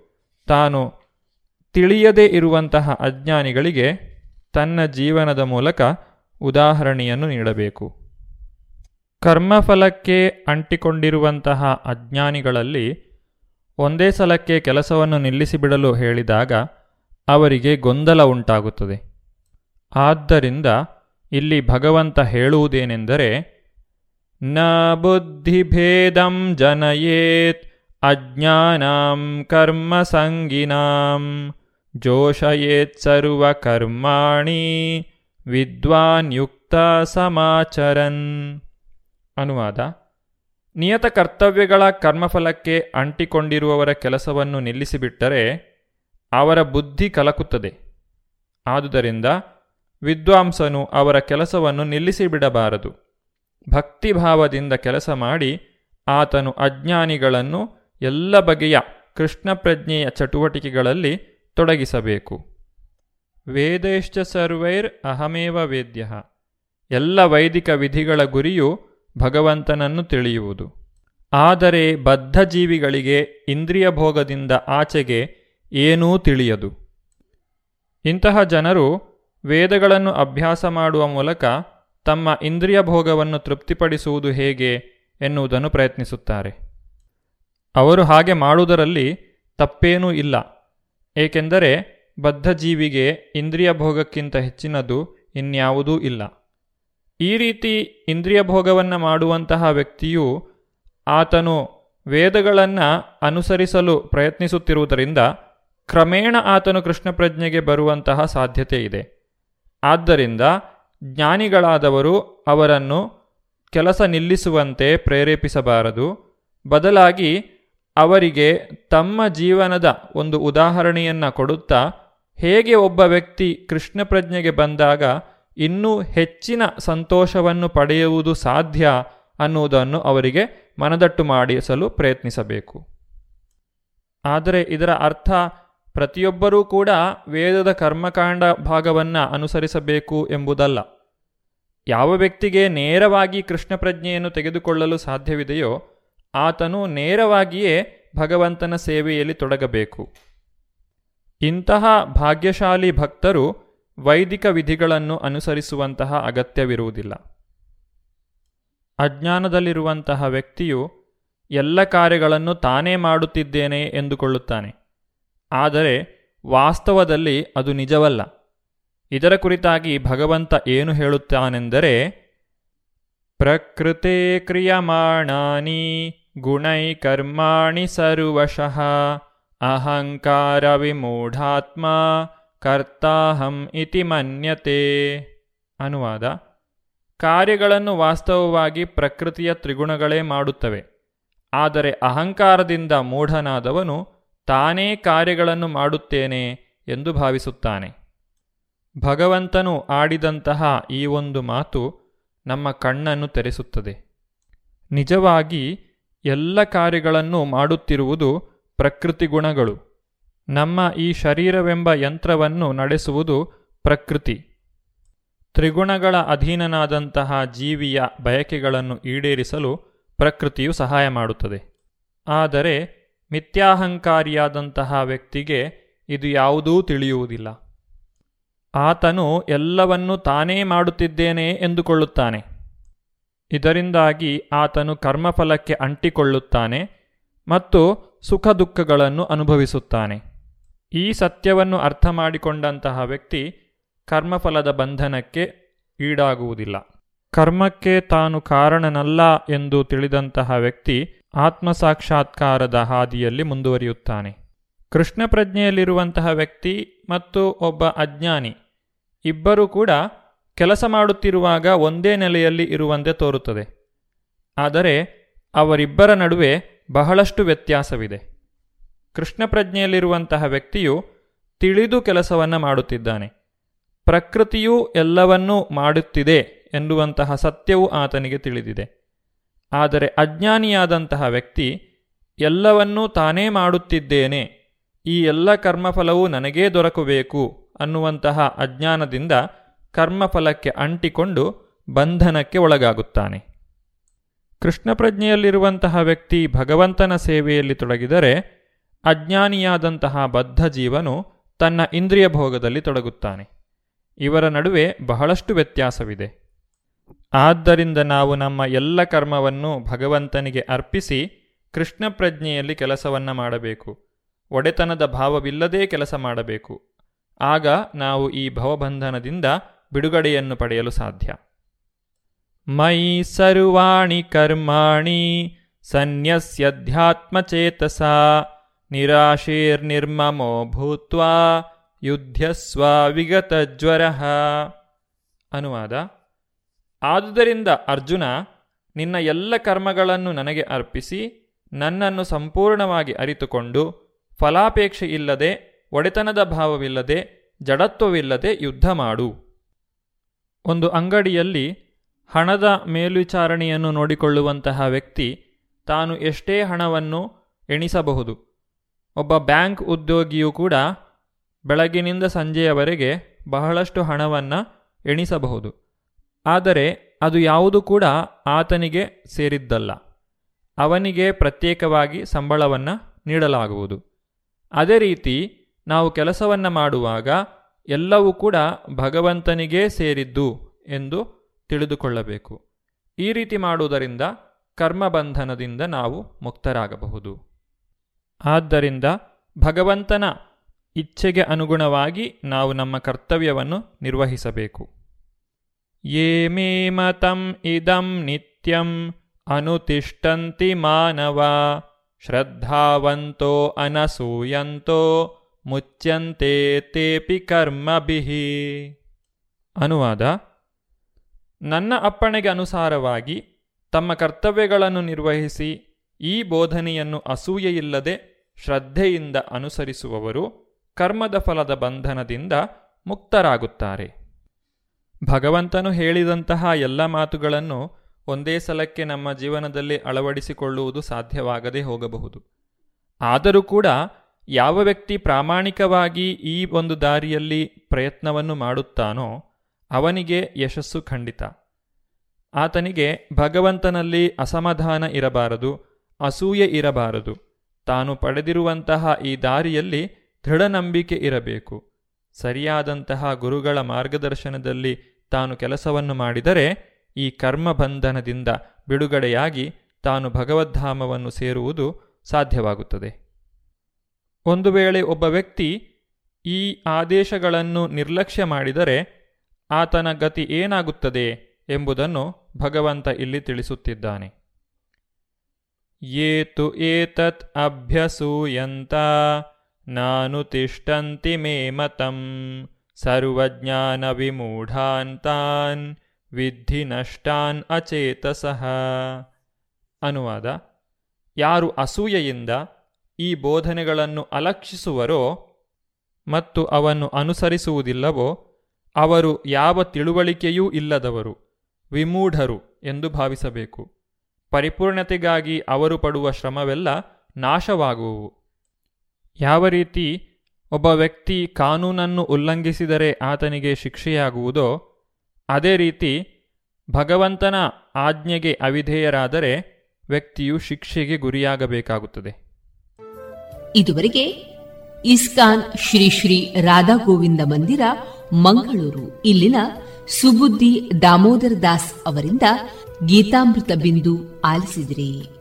Speaker 12: ತಾನು ತಿಳಿಯದೇ ಇರುವಂತಹ ಅಜ್ಞಾನಿಗಳಿಗೆ ತನ್ನ ಜೀವನದ ಮೂಲಕ ಉದಾಹರಣೆಯನ್ನು ನೀಡಬೇಕು. ಕರ್ಮಫಲಕ್ಕೆ ಅಂಟಿಕೊಂಡಿರುವಂತಹ ಅಜ್ಞಾನಿಗಳಲ್ಲಿ ಒಂದೇ ಸಲಕ್ಕೆ ಕೆಲಸವನ್ನು ನಿಲ್ಲಿಸಿಬಿಡಲು ಹೇಳಿದಾಗ ಅವರಿಗೆ ಗೊಂದಲ ಉಂಟಾಗುತ್ತದೆ. ಆದ್ದರಿಂದ ಇಲ್ಲಿ ಭಗವಂತ ಹೇಳುವುದೇನೆಂದರೆ, ನ ಬುದ್ಧಿಭೇದಂ ಜನಯೇತ್ ಅಜ್ಞಾನಾಂ ಕರ್ಮಸಂಗಿನಾಂ ಜೋಷಯೇತ್ ಸರ್ವ ಕರ್ಮಾಣಿ ವಿದ್ವಾನ್ ಯುಕ್ತ ಸಮಾಚರನ್. ಅನುವಾದ, ನಿಯತ ಕರ್ತವ್ಯಗಳ ಕರ್ಮಫಲಕ್ಕೆ ಅಂಟಿಕೊಂಡಿರುವವರ ಕೆಲಸವನ್ನು ನಿಲ್ಲಿಸಿಬಿಟ್ಟರೆ ಅವರ ಬುದ್ಧಿ ಕಲಕುತ್ತದೆ. ಆದುದರಿಂದ ವಿದ್ವಾಂಸನು ಅವರ ಕೆಲಸವನ್ನು ನಿಲ್ಲಿಸಿಬಿಡಬಾರದು. ಭಕ್ತಿಭಾವದಿಂದ ಕೆಲಸ ಮಾಡಿ ಆತನು ಅಜ್ಞಾನಿಗಳನ್ನು ಎಲ್ಲ ಬಗೆಯ ಕೃಷ್ಣ ಪ್ರಜ್ಞೆಯ ಚಟುವಟಿಕೆಗಳಲ್ಲಿ ತೊಡಗಿಸಬೇಕು. ವೇದೇಶ್ಚ ಸರ್ವೈರ್ ಅಹಮೇವ ವೇದ್ಯ. ಎಲ್ಲ ವೈದಿಕ ವಿಧಿಗಳ ಗುರಿಯು ಭಗವಂತನನ್ನು ತಿಳಿಯುವುದು. ಆದರೆ ಬದ್ಧ ಜೀವಿಗಳಿಗೆ ಇಂದ್ರಿಯ ಭೋಗದಿಂದ ಆಚೆಗೆ ಏನೂ ತಿಳಿಯದು. ಇಂತಹ ಜನರು ವೇದಗಳನ್ನು ಅಭ್ಯಾಸ ಮಾಡುವ ಮೂಲಕ ತಮ್ಮ ಇಂದ್ರಿಯ ಭೋಗವನ್ನು ತೃಪ್ತಿಪಡಿಸುವುದು ಹೇಗೆ ಎನ್ನುವುದನ್ನು ಪ್ರಯತ್ನಿಸುತ್ತಾರೆ. ಅವರು ಹಾಗೆ ಮಾಡುವುದರಲ್ಲಿ ತಪ್ಪೇನೂ ಇಲ್ಲ. ಏಕೆಂದರೆ ಬದ್ಧಜೀವಿಗೆ ಇಂದ್ರಿಯ ಭೋಗಕ್ಕಿಂತ ಹೆಚ್ಚಿನದು ಇನ್ಯಾವುದೂ ಇಲ್ಲ. ಈ ರೀತಿ ಇಂದ್ರಿಯ ಭೋಗವನ್ನು ಮಾಡುವಂತಹ ವ್ಯಕ್ತಿಯು ಆತನು ವೇದಗಳನ್ನು ಅನುಸರಿಸಲು ಪ್ರಯತ್ನಿಸುತ್ತಿರುವುದರಿಂದ ಕ್ರಮೇಣ ಆತನು ಕೃಷ್ಣ ಪ್ರಜ್ಞೆಗೆ ಬರುವಂತಹ ಸಾಧ್ಯತೆ ಇದೆ. ಆದ್ದರಿಂದ ಜ್ಞಾನಿಗಳಾದವರು ಅವರನ್ನು ಕೆಲಸ ನಿಲ್ಲಿಸುವಂತೆ ಪ್ರೇರೇಪಿಸಬಾರದು. ಬದಲಾಗಿ ಅವರಿಗೆ ತಮ್ಮ ಜೀವನದ ಒಂದು ಉದಾಹರಣೆಯನ್ನು ಕೊಡುತ್ತಾ ಹೇಗೆ ಒಬ್ಬ ವ್ಯಕ್ತಿ ಕೃಷ್ಣ ಪ್ರಜ್ಞೆಗೆ ಬಂದಾಗ ಇನ್ನೂ ಹೆಚ್ಚಿನ ಸಂತೋಷವನ್ನು ಪಡೆಯುವುದು ಸಾಧ್ಯ ಅನ್ನುವುದನ್ನು ಅವರಿಗೆ ಮನದಟ್ಟು ಮಾಡಿಸಲು ಪ್ರಯತ್ನಿಸಬೇಕು. ಆದರೆ ಇದರ ಅರ್ಥ ಪ್ರತಿಯೊಬ್ಬರೂ ಕೂಡ ವೇದದ ಕರ್ಮಕಾಂಡ ಭಾಗವನ್ನು ಅನುಸರಿಸಬೇಕು ಎಂಬುದಲ್ಲ. ಯಾವ ವ್ಯಕ್ತಿಗೆ ನೇರವಾಗಿ ಕೃಷ್ಣ ಪ್ರಜ್ಞೆಯನ್ನು ತೆಗೆದುಕೊಳ್ಳಲು ಸಾಧ್ಯವಿದೆಯೋ, ಆತನು ನೇರವಾಗಿಯೇ ಭಗವಂತನ ಸೇವೆಯಲ್ಲಿ ತೊಡಗಬೇಕು. ಇಂತಹ ಭಾಗ್ಯಶಾಲಿ ಭಕ್ತರು ವೈದಿಕ ವಿಧಿಗಳನ್ನು ಅನುಸರಿಸುವಂತಹ ಅಗತ್ಯವಿರುವುದಿಲ್ಲ. ಅಜ್ಞಾನದಲ್ಲಿರುವಂತಹ ವ್ಯಕ್ತಿಯು ಎಲ್ಲ ಕಾರ್ಯಗಳನ್ನು ತಾನೇ ಮಾಡುತ್ತಿದ್ದೇನೆ ಎಂದುಕೊಳ್ಳುತ್ತಾನೆ. ಆದರೆ ವಾಸ್ತವದಲ್ಲಿ ಅದು ನಿಜವಲ್ಲ. ಇದರ ಕುರಿತಾಗಿ ಭಗವಂತ ಏನು ಹೇಳುತ್ತಾನೆಂದರೆ, ಪ್ರಕೃತೆ ಕ್ರಿಯಮಾಣಾನಿ ಗುಣೈ ಕರ್ಮಾಣಿ ಸರ್ವಶಃ, ಅಹಂಕಾರ ವಿಮೂಢಾತ್ಮ ಕರ್ತಾಹಂ ಇತಿ ಮನ್ಯತೆ ಅನುವಾದ. ಕಾರ್ಯಗಳನ್ನು ವಾಸ್ತವವಾಗಿ ಪ್ರಕೃತಿಯ ತ್ರಿಗುಣಗಳೇ ಮಾಡುತ್ತವೆ. ಆದರೆ ಅಹಂಕಾರದಿಂದ ಮೂಢನಾದವನು ತಾನೇ ಕಾರ್ಯಗಳನ್ನು ಮಾಡುತ್ತೇನೆ ಎಂದು ಭಾವಿಸುತ್ತಾನೆ. ಭಗವಂತನು ಆಡಿದಂತಹ ಈ ಒಂದು ಮಾತು ನಮ್ಮ ಕಣ್ಣನ್ನು ತೆರೆಸುತ್ತದೆ. ನಿಜವಾಗಿ ಎಲ್ಲ ಕಾರ್ಯಗಳನ್ನು ಮಾಡುತ್ತಿರುವುದು ಪ್ರಕೃತಿ ಗುಣಗಳು. ನಮ್ಮ ಈ ಶರೀರವೆಂಬ ಯಂತ್ರವನ್ನು ನಡೆಸುವುದು ಪ್ರಕೃತಿ. ತ್ರಿಗುಣಗಳ ಅಧೀನನಾದಂತಹ ಜೀವಿಯ ಬಯಕೆಗಳನ್ನು ಈಡೇರಿಸಲು ಪ್ರಕೃತಿಯು ಸಹಾಯ ಮಾಡುತ್ತದೆ. ಆದರೆ ಮಿಥ್ಯಾಹಂಕಾರಿಯಾದಂತಹ ವ್ಯಕ್ತಿಗೆ ಇದು ಯಾವುದೂ ತಿಳಿಯುವುದಿಲ್ಲ. ಆತನು ಎಲ್ಲವನ್ನೂ ತಾನೇ ಮಾಡುತ್ತಿದ್ದೇನೆ ಎಂದುಕೊಳ್ಳುತ್ತಾನೆ. ಇದರಿಂದಾಗಿ ಆತನು ಕರ್ಮಫಲಕ್ಕೆ ಅಂಟಿಕೊಳ್ಳುತ್ತಾನೆ ಮತ್ತು ಸುಖ ದುಃಖಗಳನ್ನು ಅನುಭವಿಸುತ್ತಾನೆ. ಈ ಸತ್ಯವನ್ನು ಅರ್ಥ ಮಾಡಿಕೊಂಡಂತಹ ವ್ಯಕ್ತಿ ಕರ್ಮಫಲದ ಬಂಧನಕ್ಕೆ ಈಡಾಗುವುದಿಲ್ಲ. ಕರ್ಮಕ್ಕೆ ತಾನು ಕಾರಣನಲ್ಲ ಎಂದು ತಿಳಿದಂತಹ ವ್ಯಕ್ತಿ ಆತ್ಮಸಾಕ್ಷಾತ್ಕಾರದ ಹಾದಿಯಲ್ಲಿ ಮುಂದುವರಿಯುತ್ತಾನೆ. ಕೃಷ್ಣ ಪ್ರಜ್ಞೆಯಲ್ಲಿರುವಂತಹ ವ್ಯಕ್ತಿ ಮತ್ತು ಒಬ್ಬ ಅಜ್ಞಾನಿ ಇಬ್ಬರೂ ಕೂಡ ಕೆಲಸ ಮಾಡುತ್ತಿರುವಾಗ ಒಂದೇ ನೆಲೆಯಲ್ಲಿ ಇರುವಂತೆ ತೋರುತ್ತದೆ. ಆದರೆ ಅವರಿಬ್ಬರ ನಡುವೆ ಬಹಳಷ್ಟು ವ್ಯತ್ಯಾಸವಿದೆ. ಕೃಷ್ಣ ಪ್ರಜ್ಞೆಯಲ್ಲಿರುವಂತಹ ವ್ಯಕ್ತಿಯು ತಿಳಿದು ಕೆಲಸವನ್ನು ಮಾಡುತ್ತಿದ್ದಾನೆ. ಪ್ರಕೃತಿಯು ಎಲ್ಲವನ್ನೂ ಮಾಡುತ್ತಿದೆ ಎನ್ನುವಂತಹ ಸತ್ಯವು ಆತನಿಗೆ ತಿಳಿದಿದೆ. ಆದರೆ ಅಜ್ಞಾನಿಯಾದಂತಹ ವ್ಯಕ್ತಿ, ಎಲ್ಲವನ್ನೂ ತಾನೇ ಮಾಡುತ್ತಿದ್ದೇನೆ, ಈ ಎಲ್ಲ ಕರ್ಮಫಲವೂ ನನಗೇ ದೊರಕಬೇಕು ಅನ್ನುವಂತಹ ಅಜ್ಞಾನದಿಂದ ಕರ್ಮಫಲಕ್ಕೆ ಅಂಟಿಕೊಂಡು ಬಂಧನಕ್ಕೆ ಒಳಗಾಗುತ್ತಾನೆ. ಕೃಷ್ಣ ಪ್ರಜ್ಞೆಯಲ್ಲಿರುವಂತಹ ವ್ಯಕ್ತಿ ಭಗವಂತನ ಸೇವೆಯಲ್ಲಿ ತೊಡಗಿದರೆ ಅಜ್ಞಾನಿಯಾದಂತಹ ಬದ್ಧ ಜೀವನು ತನ್ನ ಇಂದ್ರಿಯ ಭೋಗದಲ್ಲಿ ತೊಡಗುತ್ತಾನೆ. ಇವರ ನಡುವೆ ಬಹಳಷ್ಟು ವ್ಯತ್ಯಾಸವಿದೆ. ಆದ್ದರಿಂದ ನಾವು ನಮ್ಮ ಎಲ್ಲ ಕರ್ಮವನ್ನು ಭಗವಂತನಿಗೆ ಅರ್ಪಿಸಿ ಕೃಷ್ಣ ಪ್ರಜ್ಞೆಯಲ್ಲಿ ಕೆಲಸವನ್ನು ಮಾಡಬೇಕು. ಒಡೆತನದ ಭಾವವಿಲ್ಲದೇ ಕೆಲಸ ಮಾಡಬೇಕು. ಆಗ ನಾವು ಈ ಭವಬಂಧನದಿಂದ ಬಿಡುಗಡೆಯನ್ನು ಪಡೆಯಲು ಸಾಧ್ಯ. ಮೈ ಸರ್ವಾಣಿ ಕರ್ಮಾಣಿ ಸನ್ಯಸ್ಯಧ್ಯಾತ್ಮಚೇತಸ ನಿರಾಶೇರ್ನಿರ್ಮಮೋ ಭೂತ್ವಾ ಯುದ್ಧಸ್ವ ವಿಗತಜ್ವರ. ಅನುವಾದ ಆದುದರಿಂದ ಅರ್ಜುನ, ನಿನ್ನ ಎಲ್ಲ ಕರ್ಮಗಳನ್ನು ನನಗೆ ಅರ್ಪಿಸಿ, ನನ್ನನ್ನು ಸಂಪೂರ್ಣವಾಗಿ ಅರಿತುಕೊಂಡು, ಫಲಾಪೇಕ್ಷೆ ಇಲ್ಲದೆ, ಒಡೆತನದ ಭಾವವಿಲ್ಲದೆ, ಜಡತ್ವವಿಲ್ಲದೆ ಯುದ್ಧ ಮಾಡು. ಒಂದು ಅಂಗಡಿಯಲ್ಲಿ ಹಣದ ಮೇಲ್ವಿಚಾರಣೆಯನ್ನು ನೋಡಿಕೊಳ್ಳುವಂತಹ ವ್ಯಕ್ತಿ ತಾನು ಎಷ್ಟೇ ಹಣವನ್ನು ಎಣಿಸಬಹುದು. ಒಬ್ಬ ಬ್ಯಾಂಕ್ ಉದ್ಯೋಗಿಯೂ ಕೂಡ ಬೆಳಗಿನಿಂದ ಸಂಜೆಯವರೆಗೆ ಬಹಳಷ್ಟು ಹಣವನ್ನು ಎಣಿಸಬಹುದು. ಆದರೆ ಅದು ಯಾವುದು ಕೂಡ ಆತನಿಗೆ ಸೇರಿದ್ದಲ್ಲ. ಅವನಿಗೆ ಪ್ರತ್ಯೇಕವಾಗಿ ಸಂಬಳವನ್ನು ನೀಡಲಾಗುವುದು. ಅದೇ ರೀತಿ ನಾವು ಕೆಲಸವನ್ನು ಮಾಡುವಾಗ ಎಲ್ಲವೂ ಕೂಡ ಭಗವಂತನಿಗೇ ಸೇರಿದ್ದು ಎಂದು ತಿಳಿದುಕೊಳ್ಳಬೇಕು. ಈ ರೀತಿ ಮಾಡುವುದರಿಂದ ಕರ್ಮಬಂಧನದಿಂದ ನಾವು ಮುಕ್ತರಾಗಬಹುದು. ಆದ್ದರಿಂದ ಭಗವಂತನ ಇಚ್ಛೆಗೆ ಅನುಗುಣವಾಗಿ ನಾವು ನಮ್ಮ ಕರ್ತವ್ಯವನ್ನು ನಿರ್ವಹಿಸಬೇಕು. ಯೇ ಮೇ ಮತಂ ಇದಂ ನಿತ್ಯಂ ಅನುತಿಷ್ಠಂತಿ ಮಾನವ ಶ್ರದ್ಧಾವಂತೋ ಅನಸೂಯಂತೋ ಮುಚ್ಯಂತೆ ತೇಪಿ ಕರ್ಮಭಿಹಿ ಅನುವಾದ ನನ್ನ ಅಪ್ಪಣೆಗೆ ಅನುಸಾರವಾಗಿ ತಮ್ಮ ಕರ್ತವ್ಯಗಳನ್ನು ನಿರ್ವಹಿಸಿ ಈ ಬೋಧನೆಯನ್ನು ಅಸೂಯೆಯಿಲ್ಲದೆ ಶ್ರದ್ಧೆಯಿಂದ ಅನುಸರಿಸುವವರು ಕರ್ಮದ ಫಲದ ಬಂಧನದಿಂದ ಮುಕ್ತರಾಗುತ್ತಾರೆ. ಭಗವಂತನು ಹೇಳಿದಂತಹ ಎಲ್ಲ ಮಾತುಗಳನ್ನು ಒಂದೇ ಸಲಕ್ಕೆ ನಮ್ಮ ಜೀವನದಲ್ಲಿ ಅಳವಡಿಸಿಕೊಳ್ಳುವುದು ಸಾಧ್ಯವಾಗದೇ ಹೋಗಬಹುದು. ಆದರೂ ಕೂಡ ಯಾವ ವ್ಯಕ್ತಿ ಪ್ರಾಮಾಣಿಕವಾಗಿ ಈ ಒಂದು ದಾರಿಯಲ್ಲಿ ಪ್ರಯತ್ನವನ್ನು ಮಾಡುತ್ತಾನೋ ಅವನಿಗೆ ಯಶಸ್ಸು ಖಂಡಿತ. ಆತನಿಗೆ ಭಗವಂತನಲ್ಲಿ ಅಸಮಾಧಾನ ಇರಬಾರದು, ಅಸೂಯೆ ಇರಬಾರದು. ತಾನು ಪಡೆದಿರುವಂತಹ ಈ ದಾರಿಯಲ್ಲಿ ದೃಢನಂಬಿಕೆ ಇರಬೇಕು. ಸರಿಯಾದಂತಹ ಗುರುಗಳ ಮಾರ್ಗದರ್ಶನದಲ್ಲಿ ತಾನು ಕೆಲಸವನ್ನು ಮಾಡಿದರೆ ಈ ಕರ್ಮಬಂಧನದಿಂದ ಬಿಡುಗಡೆಯಾಗಿ ತಾನು ಭಗವದ್ಧಾಮವನ್ನು ಸೇರುವುದು ಸಾಧ್ಯವಾಗುತ್ತದೆ. ಒಂದು ವೇಳೆ ಒಬ್ಬ ವ್ಯಕ್ತಿ ಈ ಆದೇಶಗಳನ್ನು ನಿರ್ಲಕ್ಷ್ಯ ಮಾಡಿದರೆ ಆತನ ಗತಿ ಏನಾಗುತ್ತದೆ ಎಂಬುದನ್ನು ಭಗವಂತ ಇಲ್ಲಿ ತಿಳಿಸುತ್ತಿದ್ದಾನೆ. ಏತು ಏತತ್ ಅಭ್ಯಸೂಯಂತ ನಾನು ತಿಷ್ಟಂತಿ ಮೇ ಮತಂ. ಸರ್ವಜ್ಞಾನ ವಿಮೂಢಾಂತಾನ್ ವಿಧಿ ನಷ್ಟಾನ್ ಅಚೇತಸಃ. ಅನುವಾದ. ಯಾರು ಅಸೂಯೆಯಿಂದ ಈ ಬೋಧನೆಗಳನ್ನು ಅಲಕ್ಷಿಸುವರೋ ಮತ್ತು ಅವನ್ನು ಅನುಸರಿಸುವುದಿಲ್ಲವೋ ಅವರು ಯಾವ ತಿಳುವಳಿಕೆಯೂ ಇಲ್ಲದವರು ವಿಮೂಢರು ಎಂದು ಭಾವಿಸಬೇಕು. ಪರಿಪೂರ್ಣತೆಗಾಗಿ ಅವರು ಪಡುವ ಶ್ರಮವೆಲ್ಲ ನಾಶವಾಗುವುವು. ಯಾವ ರೀತಿ ಒಬ್ಬ ವ್ಯಕ್ತಿ ಕಾನೂನನ್ನು ಉಲ್ಲಂಘಿಸಿದರೆ ಆತನಿಗೆ ಶಿಕ್ಷೆಯಾಗುವುದೋ, ಅದೇ ರೀತಿ ಭಗವಂತನ ಆಜ್ಞೆಗೆ ಅವಿಧೇಯರಾದರೆ ವ್ಯಕ್ತಿಯು ಶಿಕ್ಷೆಗೆ ಗುರಿಯಾಗಬೇಕಾಗುತ್ತದೆ.
Speaker 2: ಇದುವರೆಗೆ ಇಸ್ಕಾನ್ ಶ್ರೀ ಶ್ರೀ ರಾಧಾ ಗೋವಿಂದ ಮಂದಿರ, ಮಂಗಳೂರು, ಇಲ್ಲಿನ ಸುಬುದ್ದಿ ದಾಮೋದರ ದಾಸ್ ಅವರಿಂದ ಗೀತಾಮೃತ ಬಿಂದು ಆಲಿಸಿದ್ರಿ.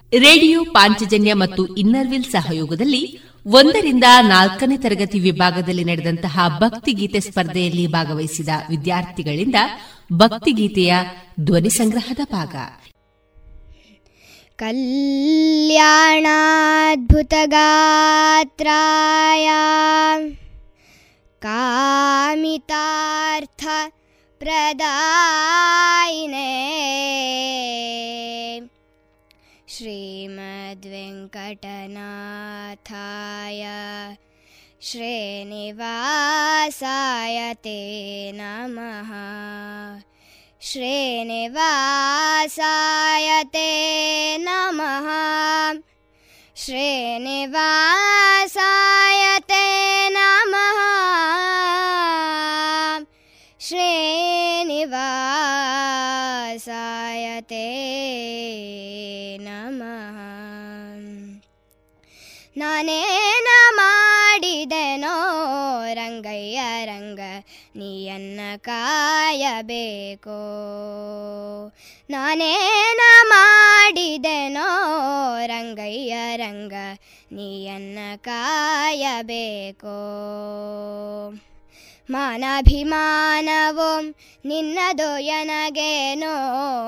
Speaker 2: ರೇಡಿಯೋ ಪಾಂಚಜನ್ಯ ಮತ್ತು ಇನ್ನರ್ವಿಲ್ ಸಹಯೋಗದಲ್ಲಿ ಒಂದರಿಂದ ನಾಲ್ಕನೇ ತರಗತಿ ವಿಭಾಗದಲ್ಲಿ ನಡೆದಂತಹ ಭಕ್ತಿಗೀತೆ ಸ್ಪರ್ಧೆಯಲ್ಲಿ ಭಾಗವಹಿಸಿದ ವಿದ್ಯಾರ್ಥಿಗಳಿಂದ ಭಕ್ತಿಗೀತೆಯ ಧ್ವನಿ ಸಂಗ್ರಹದ ಭಾಗ.
Speaker 13: ಕಲ್ಯಾಣಾದ್ಭುತಗಾತ್ರಾಯ ಕಾಮಿತಾರ್ಥ ಪ್ರದಾಯಿನೇ. श्रीमद्वेङ्कटनाथाय श्रीनिवासाय ते नमः। श्रीनिवासाय ते नमः। श्रीनिवासाय ते नमः। श्रीनिवासाय ते ನಾನೇನ ಮಾಡಿದೆನೋ ರಂಗಯ್ಯ ರಂಗ, ನೀಯನ್ನ ಕಾಯಬೇಕೋ? ನಾನೇನ ಮಾಡಿದೆನೋ ರಂಗಯ್ಯ ರಂಗ, ನೀಯನ್ನ ಕಾಯಬೇಕೋ? ಮಾನಾಭಿಮಾನವೋ ನಿನ್ನದೋಯನಗೇನೋ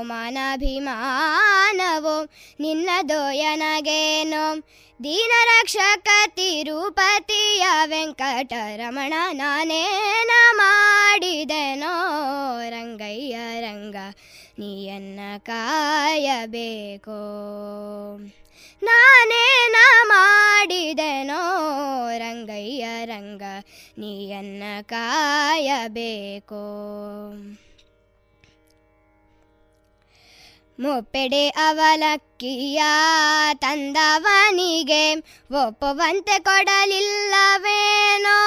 Speaker 13: ಮಾನಾಭಿಮಾನವೋ ನಿನ್ನ ಎನಗೇನೋ? ದೀನರಕ್ಷಕ ತಿರುಪತಿಯ ವೆಂಕಟರಮಣ ನಾನೇನ ಮಾಡಿದೆನೋ? ರಂಗಯ್ಯ, ರಂಗ, ನೀಯನ್ನ ಕಾಯಬೇಕೋ? ನಾನೇನ ಮಾಡಿದೆನೋ? ರಂಗಯ್ಯ, ರಂಗ, ನೀಯನ್ನ ಕಾಯಬೇಕೋ? ಮುಪ್ಪೆಡೆ ಅವಲಕ್ಕಿಯ ತಂದವನಿಗೆ ಒಪ್ಪುವಂತೆ ಕೊಡಲಿಲ್ಲವೇನೋ?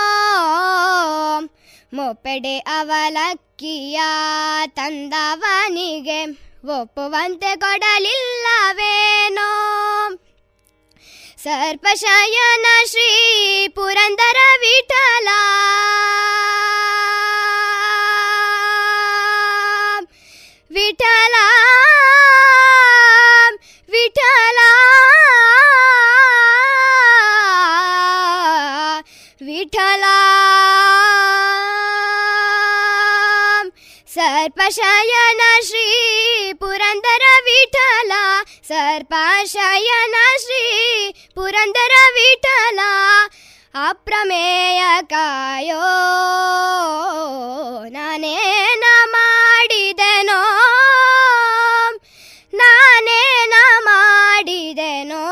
Speaker 13: ಮುಪ್ಪೆಡೆ ಅವಲಕ್ಕಿಯ ತಂದವನಿಗೆ ಒಪ್ಪುವಂತೆ ಕೊಡಲಿಲ್ಲವೇನೋ? ಸರ್ಪಶಯನ ಶ್ರೀ ಪುರಂದರ ವಿಠಲ ವಿಠಲ ವಿಠಲ ವಿಠಲ. ಸರ್ಪಶಯನ ಶ್ರೀ ಪುರಂದರ ವಿಠಲ ಸರ್ಪಶಯನ ಶ್ರೀ ಪುರಂದರ ವಿಠಲ ಅಪ್ರಮೇಯ ಕಾಯೋ ನಾನೇನ ಮಾಡಿದೆನೋ? ನಾನೇನ ಮಾಡಿದೆನೋ?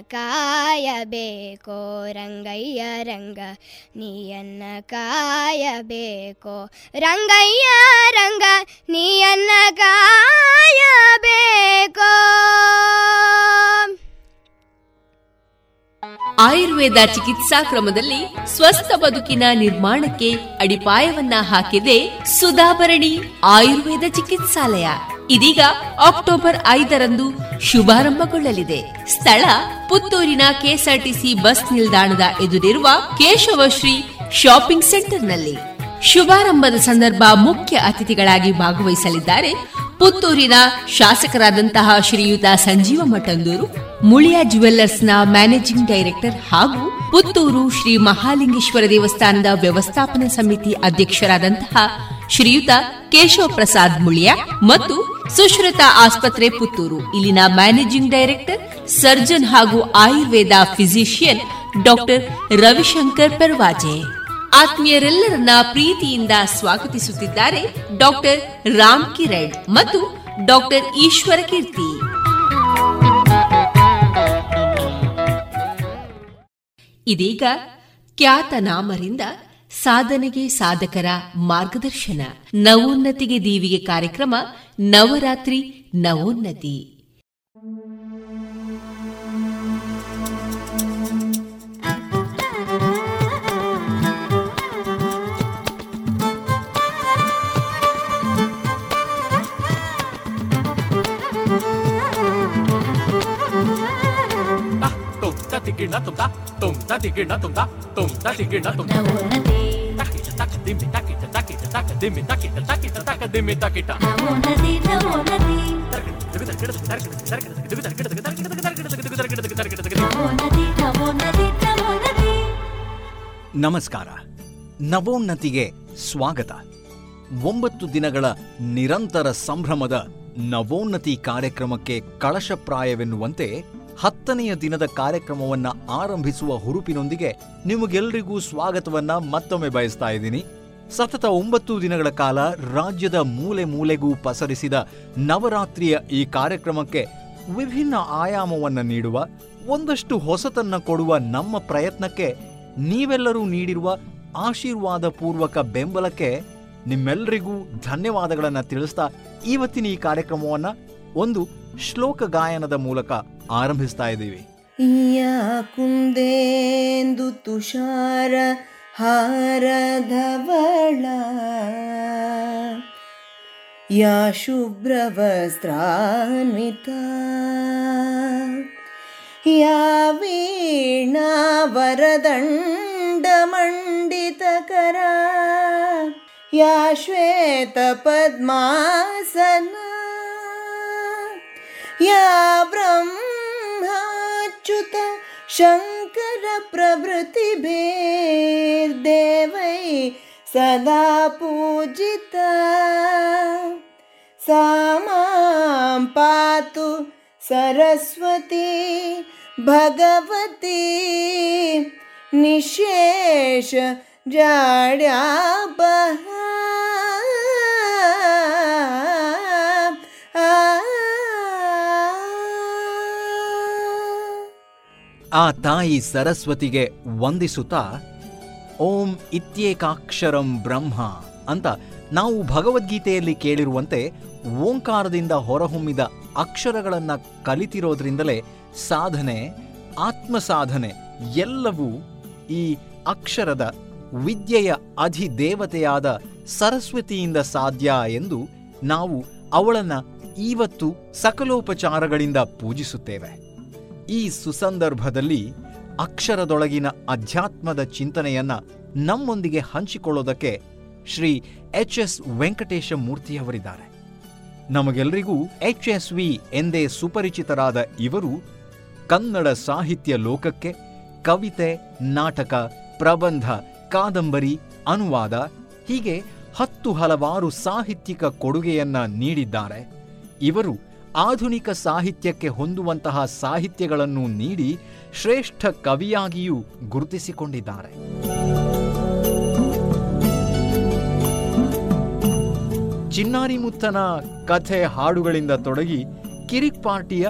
Speaker 13: ಕಾಯಬೇಕೋ ರಂಗಯ್ಯ, ರಂಗ, ನೀಯನ್ನ ಕಾಯಬೇಕೋ. ರಂಗಯ್ಯ, ರಂಗ, ನೀಯನ್ನ ಕಾಯಬೇಕೋ.
Speaker 2: ಆಯುರ್ವೇದ ಚಿಕಿತ್ಸಾ ಕ್ರಮದಲ್ಲಿ ಸ್ವಸ್ಥ ಬದುಕಿನ ನಿರ್ಮಾಣಕ್ಕೆ ಅಡಿಪಾಯವನ್ನ ಹಾಕಿದೆ ಸುಧಾಭರಣಿ ಆಯುರ್ವೇದ ಚಿಕಿತ್ಸಾಲಯ. ಇದೀಗ ಅಕ್ಟೋಬರ್ ಐದರಂದು ಶುಭಾರಂಭಗೊಳ್ಳಲಿದೆ. ಸ್ಥಳ ಪುತ್ತೂರಿನ ಕೆಎಸ್ಆರ್ಟಿಸಿ ಬಸ್ ನಿಲ್ದಾಣದ ಎದುರಿರುವ ಕೇಶವಶ್ರೀ ಶಾಪಿಂಗ್ ಸೆಂಟರ್ನಲ್ಲಿ. ಶುಭಾರಂಭದ ಸಂದರ್ಭ ಮುಖ್ಯ ಅತಿಥಿಗಳಾಗಿ ಭಾಗವಹಿಸಲಿದ್ದಾರೆ ಪುತ್ತೂರಿನ ಶಾಸಕರಾದಂತಹ ಶ್ರೀಯುತ ಸಂಜೀವ ಮಠಂದೂರು, ಮುಳಿಯ ಜುವೆಲ್ಲರ್ಸ್ನ ಮ್ಯಾನೇಜಿಂಗ್ ಡೈರೆಕ್ಟರ್ ಹಾಗೂ ಪುತ್ತೂರು ಶ್ರೀ ಮಹಾಲಿಂಗೇಶ್ವರ ದೇವಸ್ಥಾನದ ವ್ಯವಸ್ಥಾಪನಾ ಸಮಿತಿ ಅಧ್ಯಕ್ಷರಾದಂತಹ ಶ್ರೀಯುತ ಕೇಶವ ಪ್ರಸಾದ್ ಮುಳಿಯ ಮತ್ತು ಸುಶ್ರುತ ಆಸ್ಪತ್ರೆ ಪುತ್ತೂರು. ಇಲ್ಲಿನ ಮ್ಯಾನೇಜಿಂಗ್ ಡೈರೆಕ್ಟರ್, ಸರ್ಜನ್ ಹಾಗೂ ಆಯುರ್ವೇದ ಫಿಸಿಷಿಯನ್ ಡಾಕ್ಟರ್ ರವಿಶಂಕರ್ ಪರ್ವಾಜೆ. ಆತ್ಮೀಯರೆಲ್ಲರನ್ನ ಪ್ರೀತಿಯಿಂದ ಸ್ವಾಗತಿಸುತ್ತಿದ್ದಾರೆ ಡಾಕ್ಟರ್ ರಾಮ್ ಕಿರಣ್ ಮತ್ತು ಡಾಕ್ಟರ್ ಈಶ್ವರ ಕೀರ್ತಿ. ಇದೀಗ ಖ್ಯಾತನಾಮರಿಂದ ಸಾಧನೆಗೆ ಸಾಧಕರ ಮಾರ್ಗದರ್ಶನ. ನವೋನ್ನತಿಗೆ ದೀವಿಗೆ ಕಾರ್ಯಕ್ರಮ ನವರಾತ್ರಿ ನವೋನ್ನತಿ.
Speaker 14: ತಾಕಿಟ ತಾಕಿಟ ತಾಕ ದಿಮ್ಮಿ ತಾಕಿಟ ತಾಕಿಟ ತಾಕ ದಿಮ್ಮಿ ತಾಕಿಟ
Speaker 15: ನಮಸ್ಕಾರ. ನವೋನ್ನತಿಗೆ ಸ್ವಾಗತ. ಒಂಬತ್ತು ದಿನಗಳ ನಿರಂತರ ಸಂಭ್ರಮದ ನವೋನ್ನತಿ ಕಾರ್ಯಕ್ರಮಕ್ಕೆ ಕಳಶಪ್ರಾಯವೆನ್ನುವಂತೆ ಹತ್ತನೆಯ ದಿನದ ಕಾರ್ಯಕ್ರಮವನ್ನ ಆರಂಭಿಸುವ ಹುರುಪಿನೊಂದಿಗೆ ನಿಮಗೆಲ್ಲರಿಗೂ ಸ್ವಾಗತವನ್ನ ಮತ್ತೊಮ್ಮೆ ಬಯಸ್ತಾ ಇದ್ದೀನಿ. ಸತತ ಒಂಬತ್ತು ದಿನಗಳ ಕಾಲ ರಾಜ್ಯದ ಮೂಲೆ ಮೂಲೆಗೂ ಪಸರಿಸಿದ ನವರಾತ್ರಿಯ ಈ ಕಾರ್ಯಕ್ರಮಕ್ಕೆ ವಿಭಿನ್ನ ಆಯಾಮವನ್ನ ನೀಡುವ, ಒಂದಷ್ಟು ಹೊಸತನ್ನ ಕೊಡುವ ನಮ್ಮ ಪ್ರಯತ್ನಕ್ಕೆ ನೀವೆಲ್ಲರೂ ನೀಡಿರುವ ಆಶೀರ್ವಾದ ಪೂರ್ವಕ ಬೆಂಬಲಕ್ಕೆ ನಿಮ್ಮೆಲ್ಲರಿಗೂ ಧನ್ಯವಾದಗಳನ್ನು ತಿಳಿಸ್ತಾ ಇವತ್ತಿನ ಈ ಕಾರ್ಯಕ್ರಮವನ್ನ ಒಂದು ಶ್ಲೋಕ ಗಾಯನದ ಮೂಲಕ ಆರಂಭಿಸ್ತಾ ಇದ್ದೀವಿ.
Speaker 16: ಕುಂದೇಂದು ತುಷಾರ ಹಾರಧವಳ. ಯಾ ಶುಭ್ರವಸ್ತ್ರಾನ್ವಿತ. ಯಾ ವೀಣಾ ವರದಂಡಮಂಡಿತಕರ ಯಾ ಶ್ವೇತ ಪದ್ಮಾಸನ या ब्रह्माच्युत शङ्कर प्रभृतिभिर्देवै सदा पूजिता। सा मां पातु सरस्वती भगवती निशेष
Speaker 15: ಆ ತಾಯಿ ಸರಸ್ವತಿಗೆ ವಂದಿಸುತ್ತಾ, ಓಂ ಇತ್ಯೇಕಾಕ್ಷರಂ ಬ್ರಹ್ಮ ಅಂತ ನಾವು ಭಗವದ್ಗೀತೆಯಲ್ಲಿ ಕೇಳಿರುವಂತೆ ಓಂಕಾರದಿಂದ ಹೊರಹೊಮ್ಮಿದ ಅಕ್ಷರಗಳನ್ನು ಕಲಿತಿರೋದ್ರಿಂದಲೇ ಸಾಧನೆ ಆತ್ಮ ಸಾಧನೆ ಎಲ್ಲವೂ ಈ ಅಕ್ಷರದ ವಿದ್ಯೆಯ ಅಧಿದೇವತೆಯಾದ ಸರಸ್ವತಿಯಿಂದ ಸಾಧ್ಯ ಎಂದು ನಾವು ಅವಳನ್ನು ಇವತ್ತು ಸಕಲೋಪಚಾರಗಳಿಂದ ಪೂಜಿಸುತ್ತೇವೆ. ಈ ಸುಸಂದರ್ಭದಲ್ಲಿ ಅಕ್ಷರದೊಳಗಿನ ಅಧ್ಯಾತ್ಮದ ಚಿಂತನೆಯನ್ನ ನಮ್ಮೊಂದಿಗೆ ಹಂಚಿಕೊಳ್ಳೋದಕ್ಕೆ ಶ್ರೀ ಎಚ್ ಎಸ್ ವೆಂಕಟೇಶ ಮೂರ್ತಿಯವರಿದ್ದಾರೆ ನಮಗೆಲ್ಲರಿಗೂ ಎಚ್ ಎಸ್ ವಿ ಎಂದೇ ಸುಪರಿಚಿತರಾದ ಇವರು ಕನ್ನಡ ಸಾಹಿತ್ಯ ಲೋಕಕ್ಕೆ ಕವಿತೆ, ನಾಟಕ, ಪ್ರಬಂಧ, ಕಾದಂಬರಿ, ಅನುವಾದ, ಹೀಗೆ ಹತ್ತು ಹಲವಾರು ಸಾಹಿತ್ಯಿಕ ಕೊಡುಗೆಯನ್ನ ನೀಡಿದ್ದಾರೆ. ಇವರು ಆಧುನಿಕ ಸಾಹಿತ್ಯಕ್ಕೆ ಹೊಂದುವಂತಹ ಸಾಹಿತ್ಯಗಳನ್ನು ನೀಡಿ ಶ್ರೇಷ್ಠ ಕವಿಯಾಗಿಯೂ ಗುರುತಿಸಿಕೊಂಡಿದ್ದಾರೆ. ಚಿನ್ನಾರಿಮುತ್ತನ ಕಥೆ ಹಾಡುಗಳಿಂದ ತೊಡಗಿ ಕಿರಿಕ್ ಪಾರ್ಟಿಯ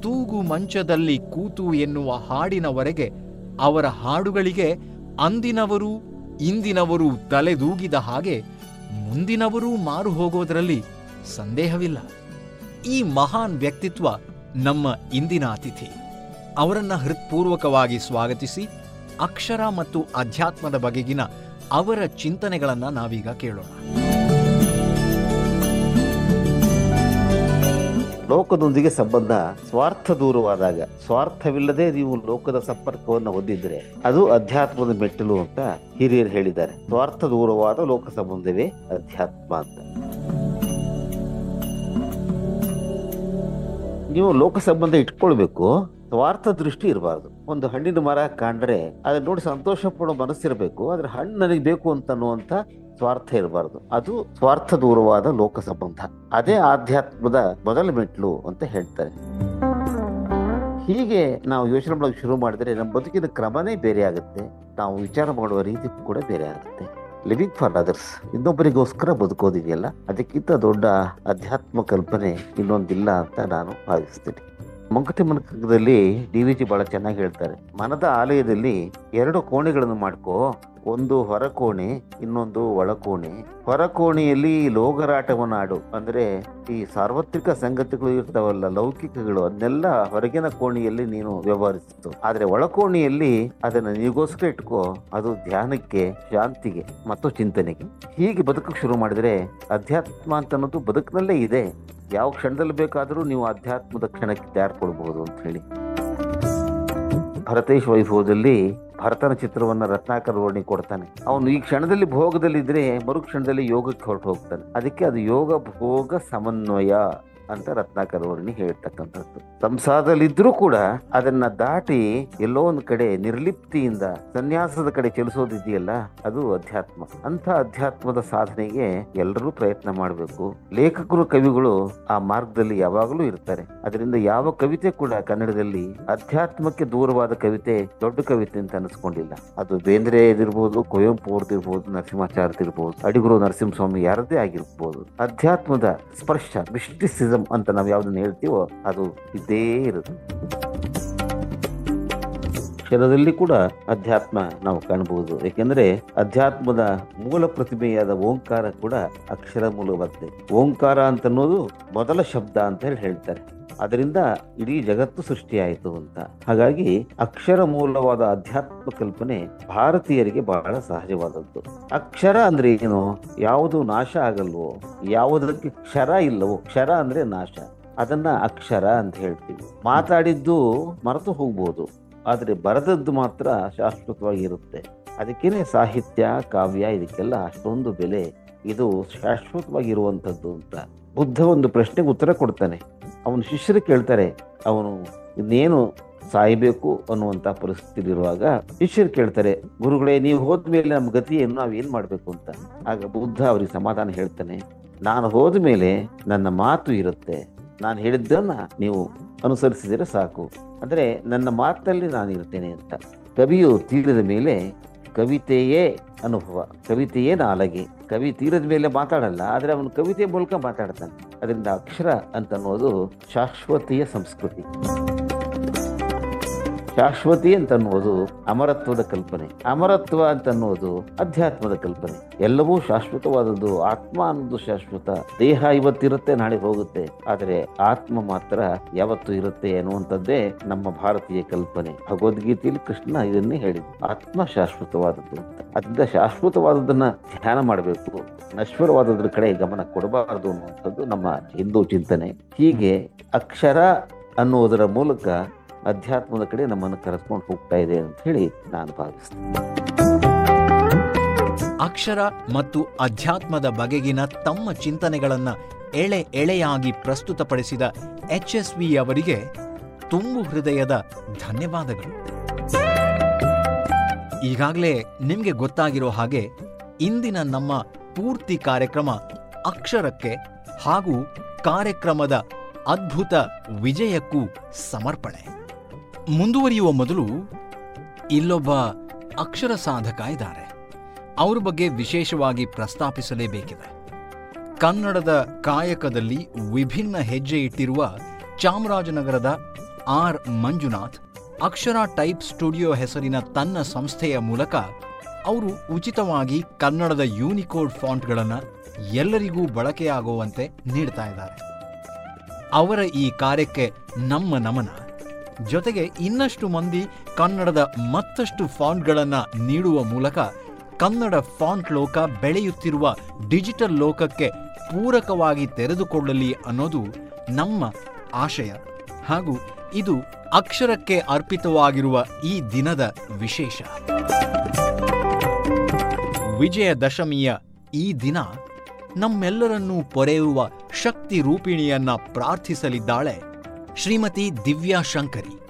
Speaker 15: ತೂಗು ಮಂಚದಲ್ಲಿ ಕೂತು ಎನ್ನುವ ಹಾಡಿನವರೆಗೆ ಅವರ ಹಾಡುಗಳಿಗೆ ಅಂದಿನವರು ಇಂದಿನವರು ತಲೆದೂಗಿದ ಹಾಗೆ ಮುಂದಿನವರೂ ಮಾರು ಹೋಗೋದರಲ್ಲಿ ಸಂದೇಹವಿಲ್ಲ. ಈ ಮಹಾನ್ ವ್ಯಕ್ತಿತ್ವ ನಮ್ಮ ಇಂದಿನ ಅತಿಥಿ. ಅವರನ್ನ ಹೃತ್ಪೂರ್ವಕವಾಗಿ ಸ್ವಾಗತಿಸಿ, ಅಕ್ಷರ ಮತ್ತು ಅಧ್ಯಾತ್ಮದ ಬಗೆಗಿನ ಅವರ ಚಿಂತನೆಗಳನ್ನು ನಾವೀಗ ಕೇಳೋಣ.
Speaker 17: ಲೋಕದೊಂದಿಗೆ ಸಂಬಂಧ ಸ್ವಾರ್ಥ ದೂರವಾದಾಗ, ಸ್ವಾರ್ಥವಿಲ್ಲದೆ ನೀವು ಲೋಕದ ಸಂಪರ್ಕವನ್ನು ಹೊಂದಿದ್ರೆ ಅದು ಅಧ್ಯಾತ್ಮದ ಮೆಟ್ಟಲು ಅಂತ ಹಿರಿಯರು ಹೇಳಿದ್ದಾರೆ. ಸ್ವಾರ್ಥ ದೂರವಾದ ಲೋಕ ಸಂಬಂಧವೇ ಅಧ್ಯಾತ್ಮ ಅಂತ. ನೀವು ಲೋಕ ಸಂಬಂಧ ಇಟ್ಕೊಳ್ಬೇಕು, ಸ್ವಾರ್ಥ ದೃಷ್ಟಿ ಇರಬಾರ್ದು. ಒಂದು ಹಣ್ಣಿನ ಮರ ಕಾಣ್ರೆ ಅದನ್ನ ನೋಡಿ ಸಂತೋಷ ಪಡೋ ಮನಸ್ಸಿರಬೇಕು, ಆದ್ರೆ ಹಣ್ಣು ನನಗೆ ಬೇಕು ಅಂತ ಅನ್ನುವಂತ ಸ್ವಾರ್ಥ ಇರಬಾರ್ದು. ಅದು ಸ್ವಾರ್ಥ ದೂರವಾದ ಲೋಕ ಸಂಬಂಧ ಅದೇ ಆಧ್ಯಾತ್ಮದ ಮೊದಲ ಮೆಟ್ಲು ಅಂತ ಹೇಳ್ತಾರೆ. ಹೀಗೆ ನಾವು ಯೋಚನೆ ಮಾಡೋಕೆ ಶುರು ಮಾಡಿದ್ರೆ ನಮ್ಮ ಬದುಕಿನ ಕ್ರಮನೇ ಬೇರೆ ಆಗುತ್ತೆ. ನಾವು ವಿಚಾರ ಮಾಡುವ ರೀತಿ ಕೂಡ ಬೇರೆ ಆಗುತ್ತೆ. ಲಿವಿಂಗ್ ಫಾರ್ ಅದರ್ಸ್ ಇನ್ನೊಬ್ಬರಿಗೋಸ್ಕರ ಬದುಕೋದಿದೆಯಲ್ಲ? ಅದಕ್ಕಿಂತ ದೊಡ್ಡ ಅಧ್ಯಾತ್ಮ ಕಲ್ಪನೆ ಇನ್ನೊಂದಿಲ್ಲ ಅಂತ ನಾನು ಭಾವಿಸ್ತೀನಿ. ಮಂಕಟಿ ಮನಕದಲ್ಲಿ ಡಿ ವಿ ಜಿ ಬಹಳ ಚೆನ್ನಾಗಿ ಹೇಳ್ತಾರೆ. ಮನದ ಆಲಯದಲ್ಲಿ ಎರಡು ಕೋಣೆಗಳನ್ನು ಮಾಡ್ಕೋ. ಒಂದು ಹೊರಕೋಣೆ, ಇನ್ನೊಂದು ಒಳಕೋಣೆ. ಹೊರಕೋಣೆಯಲ್ಲಿ ಲೋಗರಾಟವನಾಡು ಅಂದ್ರೆ ಈ ಸಾರ್ವತ್ರಿಕ ಸಂಗತಿಗಳು ಇರ್ತಾವಲ್ಲ, ಲೌಕಿಕಗಳು, ಅದನ್ನೆಲ್ಲ ಹೊರಗಿನ ಕೋಣೆಯಲ್ಲಿ ನೀನು ವ್ಯವಹರಿಸಿತು ಆದ್ರೆ ಒಳಕೋಣೆಯಲ್ಲಿ ಅದನ್ನ ನೀಗೋಸ್ಕರ ಇಟ್ಕೋ. ಅದು ಧ್ಯಾನಕ್ಕೆ, ಶಾಂತಿಗೆ, ಮತ್ತು ಚಿಂತನೆಗೆ. ಹೀಗೆ ಬದುಕಕ್ಕೆ ಶುರು ಮಾಡಿದ್ರೆ ಅಧ್ಯಾತ್ಮ ಅಂತ ಅನ್ನೋದು ಬದುಕಿನಲ್ಲೇ ಇದೆ. ಯಾವ ಕ್ಷಣದಲ್ಲಿ ಬೇಕಾದರೂ ನೀವು ಅಧ್ಯಾತ್ಮದ ಕ್ಷಣಕ್ಕೆ ತಯಾರು ಕೊಡಬಹುದು ಅಂತ ಹೇಳಿ. ಭರತೇಶ್ ವೈಭವದಲ್ಲಿ ಭರತನ ಚಿತ್ರವನ್ನ ರತ್ನಾಕರ್ ವರ್ಣಿ ಕೊಡ್ತಾನೆ. ಅವನು ಈ ಕ್ಷಣದಲ್ಲಿ ಭೋಗದಲ್ಲಿ ಇದ್ರೆ ಮರು ಕ್ಷಣದಲ್ಲಿ ಯೋಗಕ್ಕೆ ಹೊರಟು ಹೋಗ್ತಾನೆ. ಅದಕ್ಕೆ ಅದು ಯೋಗ ಭೋಗ ಸಮನ್ವಯ. ಅಂತ ರತ್ನಾಕರ್ ವರ್ಣಿ ಹೇಳ್ತಕ್ಕಂಥದ್ದು. ಸಂಸಾರದಲ್ಲಿದ್ರೂ ಕೂಡ ಅದನ್ನ ದಾಟಿ ಎಲ್ಲೋ ಒಂದು ಕಡೆ ನಿರ್ಲಿಪ್ತಿಯಿಂದ ಸನ್ಯಾಸದ ಕಡೆ ಚಲಿಸೋದಿದೆಯಲ್ಲ, ಅದು ಅಧ್ಯಾತ್ಮ. ಅಂತ ಅಧ್ಯಾತ್ಮದ ಸಾಧನೆಗೆ ಎಲ್ಲರೂ ಪ್ರಯತ್ನ ಮಾಡಬೇಕು. ಲೇಖಕರು, ಕವಿಗಳು ಆ ಮಾರ್ಗದಲ್ಲಿ ಯಾವಾಗಲೂ ಇರ್ತಾರೆ. ಅದರಿಂದ ಯಾವ ಕವಿತೆ ಕೂಡ ಕನ್ನಡದಲ್ಲಿ ಅಧ್ಯಾತ್ಮಕ್ಕೆ ದೂರವಾದ ಕವಿತೆ, ದೊಡ್ಡ ಕವಿತೆ ಅಂತ ಅನಿಸ್ಕೊಂಡಿಲ್ಲ. ಅದು ಬೇಂದ್ರೆ ಇದಿರ್ಬೋದು ಕುವೆಂಪು ಅವ್ರದ್ದಿರ್ಬೋದು ನರಸಿಂಹಾಚಾರ್ಯದಿರ್ಬೋದು ಅಡಿಗುರು ನರಸಿಂಹಸ್ವಾಮಿ ಯಾರದೇ ಆಗಿರ್ಬೋದು. ಅಧ್ಯಾತ್ಮದ ಸ್ಪರ್ಶ ಅಂತ ನಾವು ಯಾವ್ದನ್ನ ಹೇಳ್ತೀವೋ ಅದು ಇದ್ದೇ ಇರುತ್ತೆ ಅಕ್ಷರದಲ್ಲಿ ಕೂಡ ಅಧ್ಯಾತ್ಮ ನಾವು ಕಾಣಬಹುದು ಏಕೆಂದ್ರೆ ಅಧ್ಯಾತ್ಮದ ಮೂಲ ಪ್ರತಿಮೆಯಾದ ಓಂಕಾರ ಕೂಡ ಅಕ್ಷರ ಮೂಲವಾಗಿದೆ. ಓಂಕಾರ ಅಂತ ಅನ್ನೋದು ಮೊದಲ ಶಬ್ದ ಅಂತ ಹೇಳಿ ಹೇಳ್ತಾರೆ. ಅದರಿಂದ ಇಡೀ ಜಗತ್ತು ಸೃಷ್ಟಿಯಾಯಿತು ಅಂತ. ಹಾಗಾಗಿ ಅಕ್ಷರ ಮೂಲವಾದ ಅಧ್ಯಾತ್ಮ ಕಲ್ಪನೆ ಭಾರತೀಯರಿಗೆ ಬಹಳ ಸಹಜವಾದದ್ದು. ಅಕ್ಷರ ಅಂದ್ರೆ ಏನು? ಯಾವುದು ನಾಶ ಆಗಲ್ವೋ? ಯಾವುದಕ್ಕೆ ಕ್ಷರ ಇಲ್ಲವೋ? ಕ್ಷರ ಅಂದ್ರೆ ನಾಶ. ಅದನ್ನ ಅಕ್ಷರ ಅಂತ ಹೇಳ್ತೀವಿ. ಮಾತಾಡಿದ್ದು ಮರೆತು ಹೋಗ್ಬೋದು. ಆದರೆ ಬರೆದದ್ದು ಮಾತ್ರ ಶಾಶ್ವತವಾಗಿ ಇರುತ್ತೆ. ಅದಕ್ಕೇನೆ ಸಾಹಿತ್ಯ, ಕಾವ್ಯ, ಇದಕ್ಕೆಲ್ಲ ಅಷ್ಟೊಂದು ಬೆಲೆ. ಇದು ಶಾಶ್ವತವಾಗಿರುವಂಥದ್ದು ಅಂತ. ಬುದ್ಧ ಒಂದು ಪ್ರಶ್ನೆಗೆ ಉತ್ತರ ಕೊಡ್ತಾನೆ. ಅವನ ಶಿಷ್ಯರು ಕೇಳ್ತಾರೆ, ಅವನು ಇನ್ನೇನು ಸಾಯಬೇಕು ಅನ್ನುವಂಥ ಪರಿಸ್ಥಿತಿ ಇರುವಾಗ ಶಿಷ್ಯರು ಕೇಳ್ತಾರೆ, ಗುರುಗಳೇ ನೀವು ಹೋದ ಮೇಲೆ ನಮ್ಮ ಗತಿ ಏನು ನಾವು ಏನ್ ಮಾಡ್ಬೇಕು ಅಂತ? ಆಗ ಬುದ್ಧ ಅವರಿಗೆ ಸಮಾಧಾನ ಹೇಳ್ತಾನೆ, ನಾನು ಹೋದ ಮೇಲೆ ನನ್ನ ಮಾತು ಇರುತ್ತೆ, ನಾನು ಹೇಳಿದ್ದನ್ನ ನೀವು ಅನುಸರಿಸಿದರೆ ಸಾಕು, ಅಂದ್ರೆ ನನ್ನ ಮಾತಲ್ಲಿ ನಾನು ಇರ್ತೇನೆ ಅಂತ. ಕವಿಯು ತೀರಿದ ಮೇಲೆ ಕವಿತೆಯೇ ಅನುಭವ, ಕವಿತೆಯೇ ನಾಲಗೆ. ಕವಿ ತೀರದ ಮೇಲೆ ಮಾತಾಡಲ್ಲ, ಆದರೆ ಅವನು ಕವಿತೆ ಮೂಲಕ ಮಾತಾಡ್ತಾನೆ. ಅದರಿಂದ ಅಕ್ಷರ ಅಂತ ಅನ್ನೋದು ಶಾಶ್ವತೀಯ ಸಂಸ್ಕೃತಿ. ಶಾಶ್ವತಿ ಅಂತ ಅನ್ನೋದು ಅಮರತ್ವದ ಕಲ್ಪನೆ. ಅಮರತ್ವ ಅಂತ ಅನ್ನೋದು ಅಧ್ಯಾತ್ಮದ ಕಲ್ಪನೆ. ಎಲ್ಲವೂ ಶಾಶ್ವತವಾದದ್ದು, ಆತ್ಮ ಅನ್ನೋದು ಶಾಶ್ವತ. ದೇಹ ಇವತ್ತಿರುತ್ತೆ, ನಾಳೆ ಹೋಗುತ್ತೆ. ಆದರೆ ಆತ್ಮ ಮಾತ್ರ ಯಾವತ್ತು ಇರುತ್ತೆ ಅನ್ನುವಂಥದ್ದೇ ನಮ್ಮ ಭಾರತೀಯ ಕಲ್ಪನೆ. ಭಗವದ್ಗೀತೆಯಲ್ಲಿ ಕೃಷ್ಣ ಇದನ್ನೇ ಹೇಳಿದ ಆತ್ಮ ಶಾಶ್ವತವಾದದ್ದು ಅದರಿಂದ ಶಾಶ್ವತವಾದದನ್ನ ಧ್ಯಾನ ಮಾಡಬೇಕು. ನಶ್ವರವಾದದ್ರ ಕಡೆ ಗಮನ ಕೊಡಬಾರದು ಅನ್ನುವಂಥದ್ದು ನಮ್ಮ ಹಿಂದೂ ಚಿಂತನೆ. ಹೀಗೆ ಅಕ್ಷರ ಅನ್ನುವುದರ ಮೂಲಕ ಅಧ್ಯಾತ್ಮದ ಕಡೆ ನಮ್ಮನ್ನು ಕರೆದುಕೊಂಡು ಹೋಗ್ತಾ ಇದೆ ಅಂತ ಹೇಳಿ ನಾನು ಭಾವಿಸ್ತೇನೆ.
Speaker 15: ಅಕ್ಷರ ಮತ್ತು ಅಧ್ಯಾತ್ಮದ ಬಗೆಗಿನ ತಮ್ಮ ಚಿಂತನೆಗಳನ್ನು ಎಳೆ ಎಳೆಯಾಗಿ ಪ್ರಸ್ತುತಪಡಿಸಿದ ಎಚ್ ಎಸ್ ವಿ ಅವರಿಗೆ ತುಂಬು ಹೃದಯದ ಧನ್ಯವಾದಗಳು. ಈಗಾಗಲೇ ನಿಮಗೆ ಗೊತ್ತಾಗಿರೋ ಹಾಗೆ ಇಂದಿನ ನಮ್ಮ ಪೂರ್ತಿ ಕಾರ್ಯಕ್ರಮ ಅಕ್ಷರಕ್ಕೆ ಹಾಗೂ ಕಾರ್ಯಕ್ರಮದ ಅದ್ಭುತ ವಿಜಯಕ್ಕೂ ಸಮರ್ಪಣೆ. ಮುಂದುವರಿಯುವ ಮೊದಲು ಇಲ್ಲೊಬ್ಬ ಅಕ್ಷರ ಸಾಧಕ ಇದ್ದಾರೆ. ಅವ್ರ ಬಗ್ಗೆ ವಿಶೇಷವಾಗಿ ಪ್ರಸ್ತಾಪಿಸಲೇಬೇಕಿದೆ. ಕನ್ನಡದ ಕಾಯಕದಲ್ಲಿ ವಿಭಿನ್ನ ಹೆಜ್ಜೆ ಇಟ್ಟಿರುವ ಚಾಮರಾಜನಗರದ R. Manjunath Akshara type studio ಹೆಸರಿನ ತನ್ನ ಸಂಸ್ಥೆಯ ಮೂಲಕ ಅವರು ಉಚಿತವಾಗಿ ಕನ್ನಡದ ಯೂನಿಕೋಡ್ ಫಾಂಟ್ಗಳನ್ನು ಎಲ್ಲರಿಗೂ ಬಳಕೆಯಾಗುವಂತೆ ನೀಡ್ತಾ ಇದ್ದಾರೆ. ಅವರ ಈ ಕಾರ್ಯಕ್ಕೆ ನಮ್ಮ ನಮನ. ಜೊತೆಗೆ ಇನ್ನಷ್ಟು ಮಂದಿ ಕನ್ನಡದ ಮತ್ತಷ್ಟು ಫಾಂಟ್ಗಳನ್ನು ನೀಡುವ ಮೂಲಕ ಕನ್ನಡ ಫಾಂಟ್ ಲೋಕ ಬೆಳೆಯುತ್ತಿರುವ ಡಿಜಿಟಲ್ ಲೋಕಕ್ಕೆ ಪೂರಕವಾಗಿ ತೆರೆದುಕೊಳ್ಳಲಿ ಅನ್ನೋದು ನಮ್ಮ ಆಶಯ. ಹಾಗೂ ಇದು ಅಕ್ಷರಕ್ಕೆ ಅರ್ಪಿತವಾಗಿರುವ ಈ ದಿನದ ವಿಶೇಷ. ವಿಜಯದಶಮಿಯ ಈ ದಿನ ನಮ್ಮೆಲ್ಲರನ್ನೂ ಪೊರೆಯುವ ಶಕ್ತಿ ರೂಪಿಣಿಯನ್ನ ಪ್ರಾರ್ಥಿಸಲಿದ್ದಾಳೆ ಶ್ರೀಮತಿ ದಿವ್ಯಾ ಶಂಕರಿ.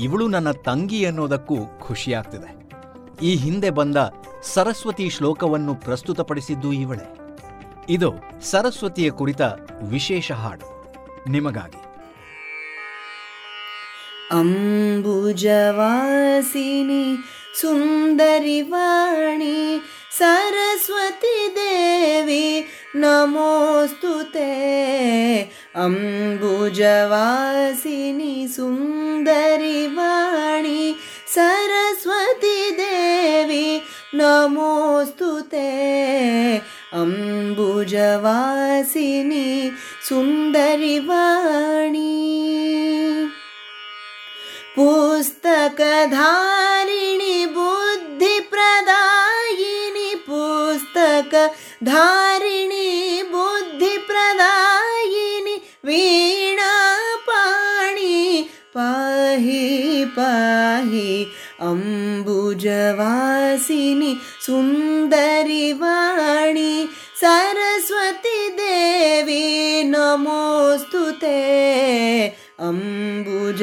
Speaker 15: ಇವಳು ನನ್ನ ತಂಗಿ ಅನ್ನೋದಕ್ಕೂ ಖುಷಿಯಾಗ್ತಿದೆ. ಈ ಹಿಂದೆ ಬಂದ ಸರಸ್ವತಿ ಶ್ಲೋಕವನ್ನು ಪ್ರಸ್ತುತಪಡಿಸಿದ್ದು ಇವಳೆ. ಇದು ಸರಸ್ವತಿಯ ಕುರಿತ ವಿಶೇಷ ಹಾಡು. ನಿಮಗಾಗಿ.
Speaker 16: ಅಂಬುಜವಾಸಿನಿ, ಸುಂದರಿ ವಾಣಿ, ಸರಸ್ವತಿ ದೇವಿ, ನಮೋಸ್ತುತೇ. अम्बुजवासिनि सुन्दरि वाणी सरस्वती देवी नमोऽस्तु ते। अम्बुजवासिनि सुन्दरि वाणी। पुस्तकधारिणि बुद्धिप्रदायिनि पुस्तकधारिणि वीणापाणि पाहि पाहि अम्बुजवासिनि सुन्दरि वाणि सरस्वती देवी नमोऽस्तु ते अम्बुजवासिनि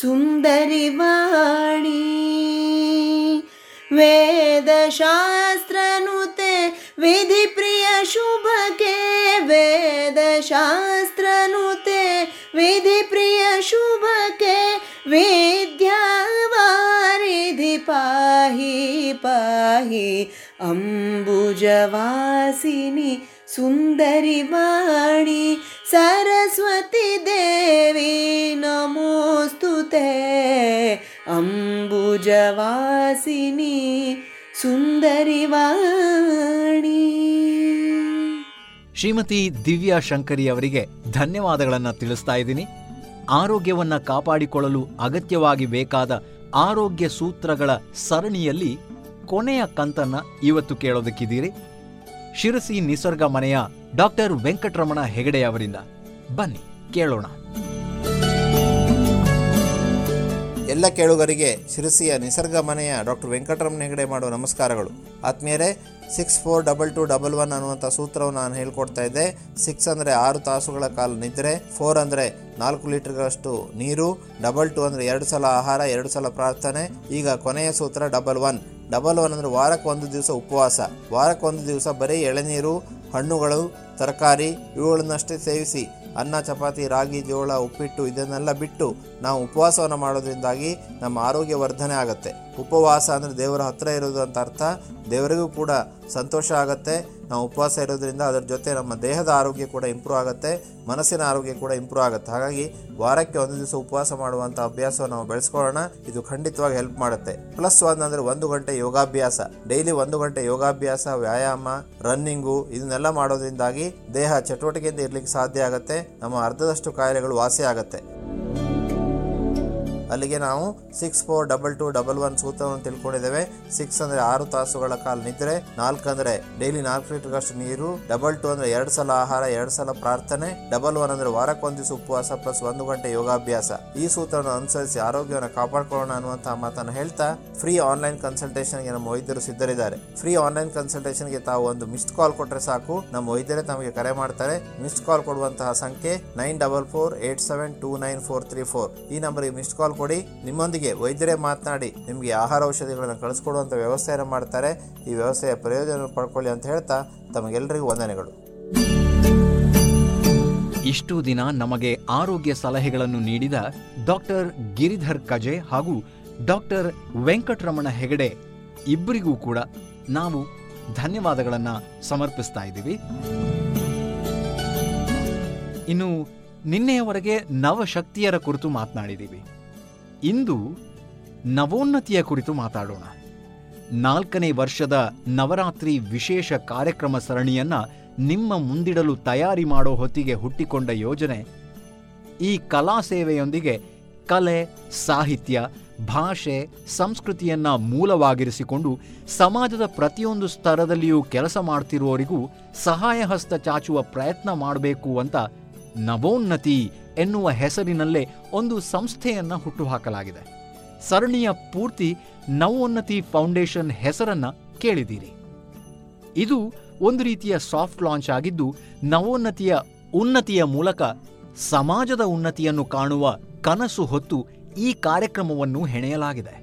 Speaker 16: सुन्दरि वाणी वेदशास्त्रनुते विधिप्रियशुभके वेदशास्त्रनुते विधिप्रियशुभके विद्यावारिधि पाहि पाहि। अम्बुजवासिनि सुन्दरि वाणि सरस्वती देवी नमोऽस्तु ते। अम्बुजवासिनी ದೇವಿ ನಮೋಸ್ತುತೆ ಅಂಬುಜವಾಸಿನಿ ಸುಂದರಿ ವಾಣಿ
Speaker 15: ಶ್ರೀಮತಿ ದಿವ್ಯಾ ಶಂಕರಿ ಅವರಿಗೆ ಧನ್ಯವಾದಗಳನ್ನು ತಿಳಿಸ್ತಾ ಇದ್ದೀನಿ. ಆರೋಗ್ಯವನ್ನ ಕಾಪಾಡಿಕೊಳ್ಳಲು ಅಗತ್ಯವಾಗಿ ಬೇಕಾದ ಆರೋಗ್ಯ ಸೂತ್ರಗಳ ಸರಣಿಯಲ್ಲಿ ಕೊನೆಯ ಕಂತನ್ನ ಇವತ್ತು ಕೇಳೋದಕ್ಕಿದ್ದೀರಿ. ಶಿರಸಿ ನಿಸರ್ಗ ಮನೆಯ ಡಾಕ್ಟರ್ ವೆಂಕಟರಮಣ ಹೆಗಡೆ ಅವರಿಂದ. ಬನ್ನಿ, ಕೇಳೋಣ.
Speaker 18: ಎಲ್ಲ ಕೇಳುಗರಿಗೆ ಶಿರಸಿಯ ನಿಸರ್ಗ ಮನೆಯ ಡಾಕ್ಟರ್ ವೆಂಕಟರಮಣ ಹೆಗಡೆ ಮಾಡುವ ನಮಸ್ಕಾರಗಳು. ಆತ್ಮೀಯರೇ six four double two double one ಅನ್ನುವಂಥ ಸೂತ್ರವನ್ನು ನಾನು ಹೇಳ್ಕೊಡ್ತಾ ಇದ್ದೆ. ಸಿಕ್ಸ್ ಅಂದರೆ ಆರು ತಾಸುಗಳ ಕಾಲ ನಿದ್ರೆ ಫೋರ್ ಅಂದರೆ ನಾಲ್ಕು ಲೀಟರ್ಗಳಷ್ಟು ನೀರು ಡಬಲ್ ಟು ಅಂದರೆ ಎರಡು ಸಲ ಆಹಾರ, ಎರಡು ಸಲ ಪ್ರಾರ್ಥನೆ. ಈಗ ಕೊನೆಯ ಸೂತ್ರ ಡಬಲ್ ಒನ್ ಡಬಲ್ ಒನ್ ಅಂದರೆ ವಾರಕ್ಕೆ ಒಂದು ದಿವಸ ಉಪವಾಸ. ವಾರಕ್ಕೆ ಒಂದು ದಿವಸ ಬರೀ ಎಳೆನೀರು, ಹಣ್ಣುಗಳು ತರಕಾರಿ, ಇವುಗಳನ್ನಷ್ಟೇ ಸೇವಿಸಿ. ಅನ್ನ, ಚಪಾತಿ, ರಾಗಿ, ಜೋಳ, ಉಪ್ಪಿಟ್ಟು ಇದನ್ನೆಲ್ಲ ಬಿಟ್ಟು ನಾವು ಉಪವಾಸವನ್ನು ಮಾಡೋದ್ರಿಂದಾಗಿ ನಮ್ಮ ಆರೋಗ್ಯ ವರ್ಧನೆ ಆಗುತ್ತೆ. ಉಪವಾಸ ಅಂದರೆ ದೇವರ ಹತ್ತಿರ ಇರೋದು ಅಂತ ಅರ್ಥ. ದೇವರಿಗೂ ಕೂಡ ಸಂತೋಷ ಆಗುತ್ತೆ. ನಾವು ಉಪವಾಸ ಇರೋದ್ರಿಂದ ಅದರ ಜೊತೆ ನಮ್ಮ ದೇಹದ ಆರೋಗ್ಯ ಕೂಡ ಇಂಪ್ರೂವ್ ಆಗುತ್ತೆ, ಮನಸ್ಸಿನ ಆರೋಗ್ಯ ಕೂಡ ಇಂಪ್ರೂವ್ ಆಗುತ್ತೆ. ಹಾಗಾಗಿ ವಾರಕ್ಕೆ ಒಂದು ದಿವಸ ಉಪವಾಸ ಮಾಡುವಂಥ ಅಭ್ಯಾಸವನ್ನು ನಾವು ಬೆಳೆಸ್ಕೊಳ್ಳೋಣ. ಇದು ಖಂಡಿತವಾಗಿ ಹೆಲ್ಪ್ ಮಾಡುತ್ತೆ. ಪ್ಲಸ್ ಒನ್ ಅಂದರೆ ಒಂದು ಗಂಟೆ ಯೋಗಾಭ್ಯಾಸ. ಡೈಲಿ ಒಂದು ಗಂಟೆ ಯೋಗಾಭ್ಯಾಸ, ವ್ಯಾಯಾಮ ರನ್ನಿಂಗು ಇದನ್ನೆಲ್ಲ ಮಾಡೋದ್ರಿಂದಾಗಿ ದೇಹ ಚಟುವಟಿಕೆಯಿಂದ ಇರ್ಲಿಕ್ಕೆ ಸಾಧ್ಯ ಆಗುತ್ತೆ. ನಮ್ಮ ಅರ್ಧದಷ್ಟು ಕಾಯಿಲೆಗಳು ವಾಸಿ ಆಗುತ್ತೆ. ಅಲ್ಲಿಗೆ ನಾವು six four double two double one ಸೂತ್ರವನ್ನು ತಿಳ್ಕೊಂಡಿದ್ದೇವೆ. ಸಿಕ್ಸ್ ಅಂದ್ರೆ ಆರು ತಾಸುಗಳ ಕಾಲ ನಿದ್ರೆ, ನಾಲ್ಕು ಅಂದ್ರೆ ಡೈಲಿ ನಾಲ್ಕು ಲೀಟರ್ ಅಷ್ಟು ನೀರು ಡಬಲ್ ಟು ಅಂದ್ರೆ ಎರಡು ಸಲ ಆಹಾರ, ಎರಡು ಸಲ ಪ್ರಾರ್ಥನೆ ಡಬಲ್ ಒನ್ ಅಂದ್ರೆ ವಾರಕ್ಕೊಂದು ಉಪವಾಸ ಪ್ಲಸ್ ಒಂದು ಗಂಟೆ ಯೋಗಾಭ್ಯಾಸ. ಈ ಸೂತ್ರವನ್ನು ಅನುಸರಿಸಿ ಆರೋಗ್ಯವನ್ನು ಕಾಪಾಡಿಕೊಳ್ಳೋಣ ಅನ್ನುವಂತಹ ಮಾತನ್ನು ಹೇಳ್ತಾ ಫ್ರೀ ಆನ್ಲೈನ್ ಕನ್ಸಲ್ಟೇಷನ್ಗೆ ನಮ್ಮ ವೈದ್ಯರು ಸಿದ್ಧರಿದ್ದಾರೆ. ಫ್ರೀ ಆನ್ಲೈನ್ ಕನ್ಸಲ್ಟೇಷನ್ಗೆ ತಾವು ಒಂದು ಮಿಸ್ಡ್ ಕಾಲ್ ಕೊಟ್ಟರೆ ಸಾಕು. ನಮ್ಮ ವೈದ್ಯರೇ ತಮಗೆ ಕರೆ ಮಾಡ್ತಾರೆ. ಮಿಸ್ಡ್ ಕಾಲ್ ಕೊಡುವಂತಹ ಸಂಖ್ಯೆ nine double four eight seven two nine four three four ಈ ಮಿಸ್ಡ್ ಕಾಲ್ ಕೊಡಿ, ನಿಮ್ಮೊಂದಿಗೆ ವೈದ್ಯರೇ ಮಾತನಾಡಿ ನಿಮಗೆ ಆಹಾರ ಔಷಧಿಗಳನ್ನು ಕಳಿಸ್ಕೊಡುವಂಥ ವ್ಯವಸ್ಥೆಯನ್ನು ಮಾಡ್ತಾರೆ. ಈ ವ್ಯವಸ್ಥೆಯ ಪ್ರಯೋಜನ ಪಡ್ಕೊಳ್ಳಿ ಅಂತ ಹೇಳ್ತಾ ತಮಗೆಲ್ಲರಿಗೂ ವಂದನೆಗಳು.
Speaker 15: ಇಷ್ಟು ದಿನ ನಮಗೆ ಆರೋಗ್ಯ ಸಲಹೆಗಳನ್ನು ನೀಡಿದ ಡಾಕ್ಟರ್ ಗಿರಿಧರ್ ಕಜೆ ಹಾಗೂ ಡಾಕ್ಟರ್ ವೆಂಕಟರಮಣ ಹೆಗಡೆ ಇಬ್ಬರಿಗೂ ಕೂಡ ನಾವು ಧನ್ಯವಾದಗಳನ್ನು ಸಮರ್ಪಿಸ್ತಾ ಇದ್ದೀವಿ. ಇನ್ನು ನಿನ್ನೆಯವರೆಗೆ ನವಶಕ್ತಿಯರ ಕುರಿತು ಮಾತನಾಡಿದ್ದೀವಿ. ಇಂದು ನವೋನ್ನತಿಯ ಕುರಿತು ಮಾತಾಡೋಣ. ನಾಲ್ಕನೇ ವರ್ಷದ ನವರಾತ್ರಿ ವಿಶೇಷ ಕಾರ್ಯಕ್ರಮ ಸರಣಿಯನ್ನ ನಿಮ್ಮ ಮುಂದಿಡಲು ತಯಾರಿ ಮಾಡೋ ಹೊತ್ತಿಗೆ ಹುಟ್ಟಿಕೊಂಡ ಯೋಜನೆ, ಈ ಕಲಾ ಸೇವೆಯೊಂದಿಗೆ ಕಲೆ, ಸಾಹಿತ್ಯ, ಭಾಷೆ, ಸಂಸ್ಕೃತಿಯನ್ನ ಮೂಲವಾಗಿರಿಸಿಕೊಂಡು ಸಮಾಜದ ಪ್ರತಿಯೊಂದು ಸ್ತರದಲ್ಲಿಯೂ ಕೆಲಸ ಮಾಡ್ತಿರುವವರಿಗೂ ಸಹಾಯ ಹಸ್ತ ಚಾಚುವ ಪ್ರಯತ್ನ ಮಾಡಬೇಕು ಅಂತ ನವೋನ್ನತಿ ಎನ್ನುವ ಹೆಸರಿನಲ್ಲೇ ಒಂದು ಸಂಸ್ಥೆಯನ್ನು ಹುಟ್ಟುಹಾಕಲಾಗಿದೆ. ಸರಣಿಯ ಪೂರ್ತಿ ನವೋನ್ನತಿ ಫೌಂಡೇಶನ್ ಹೆಸರನ್ನ ಕೇಳಿದ್ದೀರಿ. ಇದು ಒಂದು ರೀತಿಯ ಸಾಫ್ಟ್ ಲಾಂಚ್ ಆಗಿದ್ದು, ನವೋನ್ನತಿಯ ಉನ್ನತಿಯ ಮೂಲಕ ಸಮಾಜದ ಉನ್ನತಿಯನ್ನು ಕಾಣುವ ಕನಸು ಹೊತ್ತು ಈ ಕಾರ್ಯಕ್ರಮವನ್ನು ಹೆಣೆಯಲಾಗಿದೆ.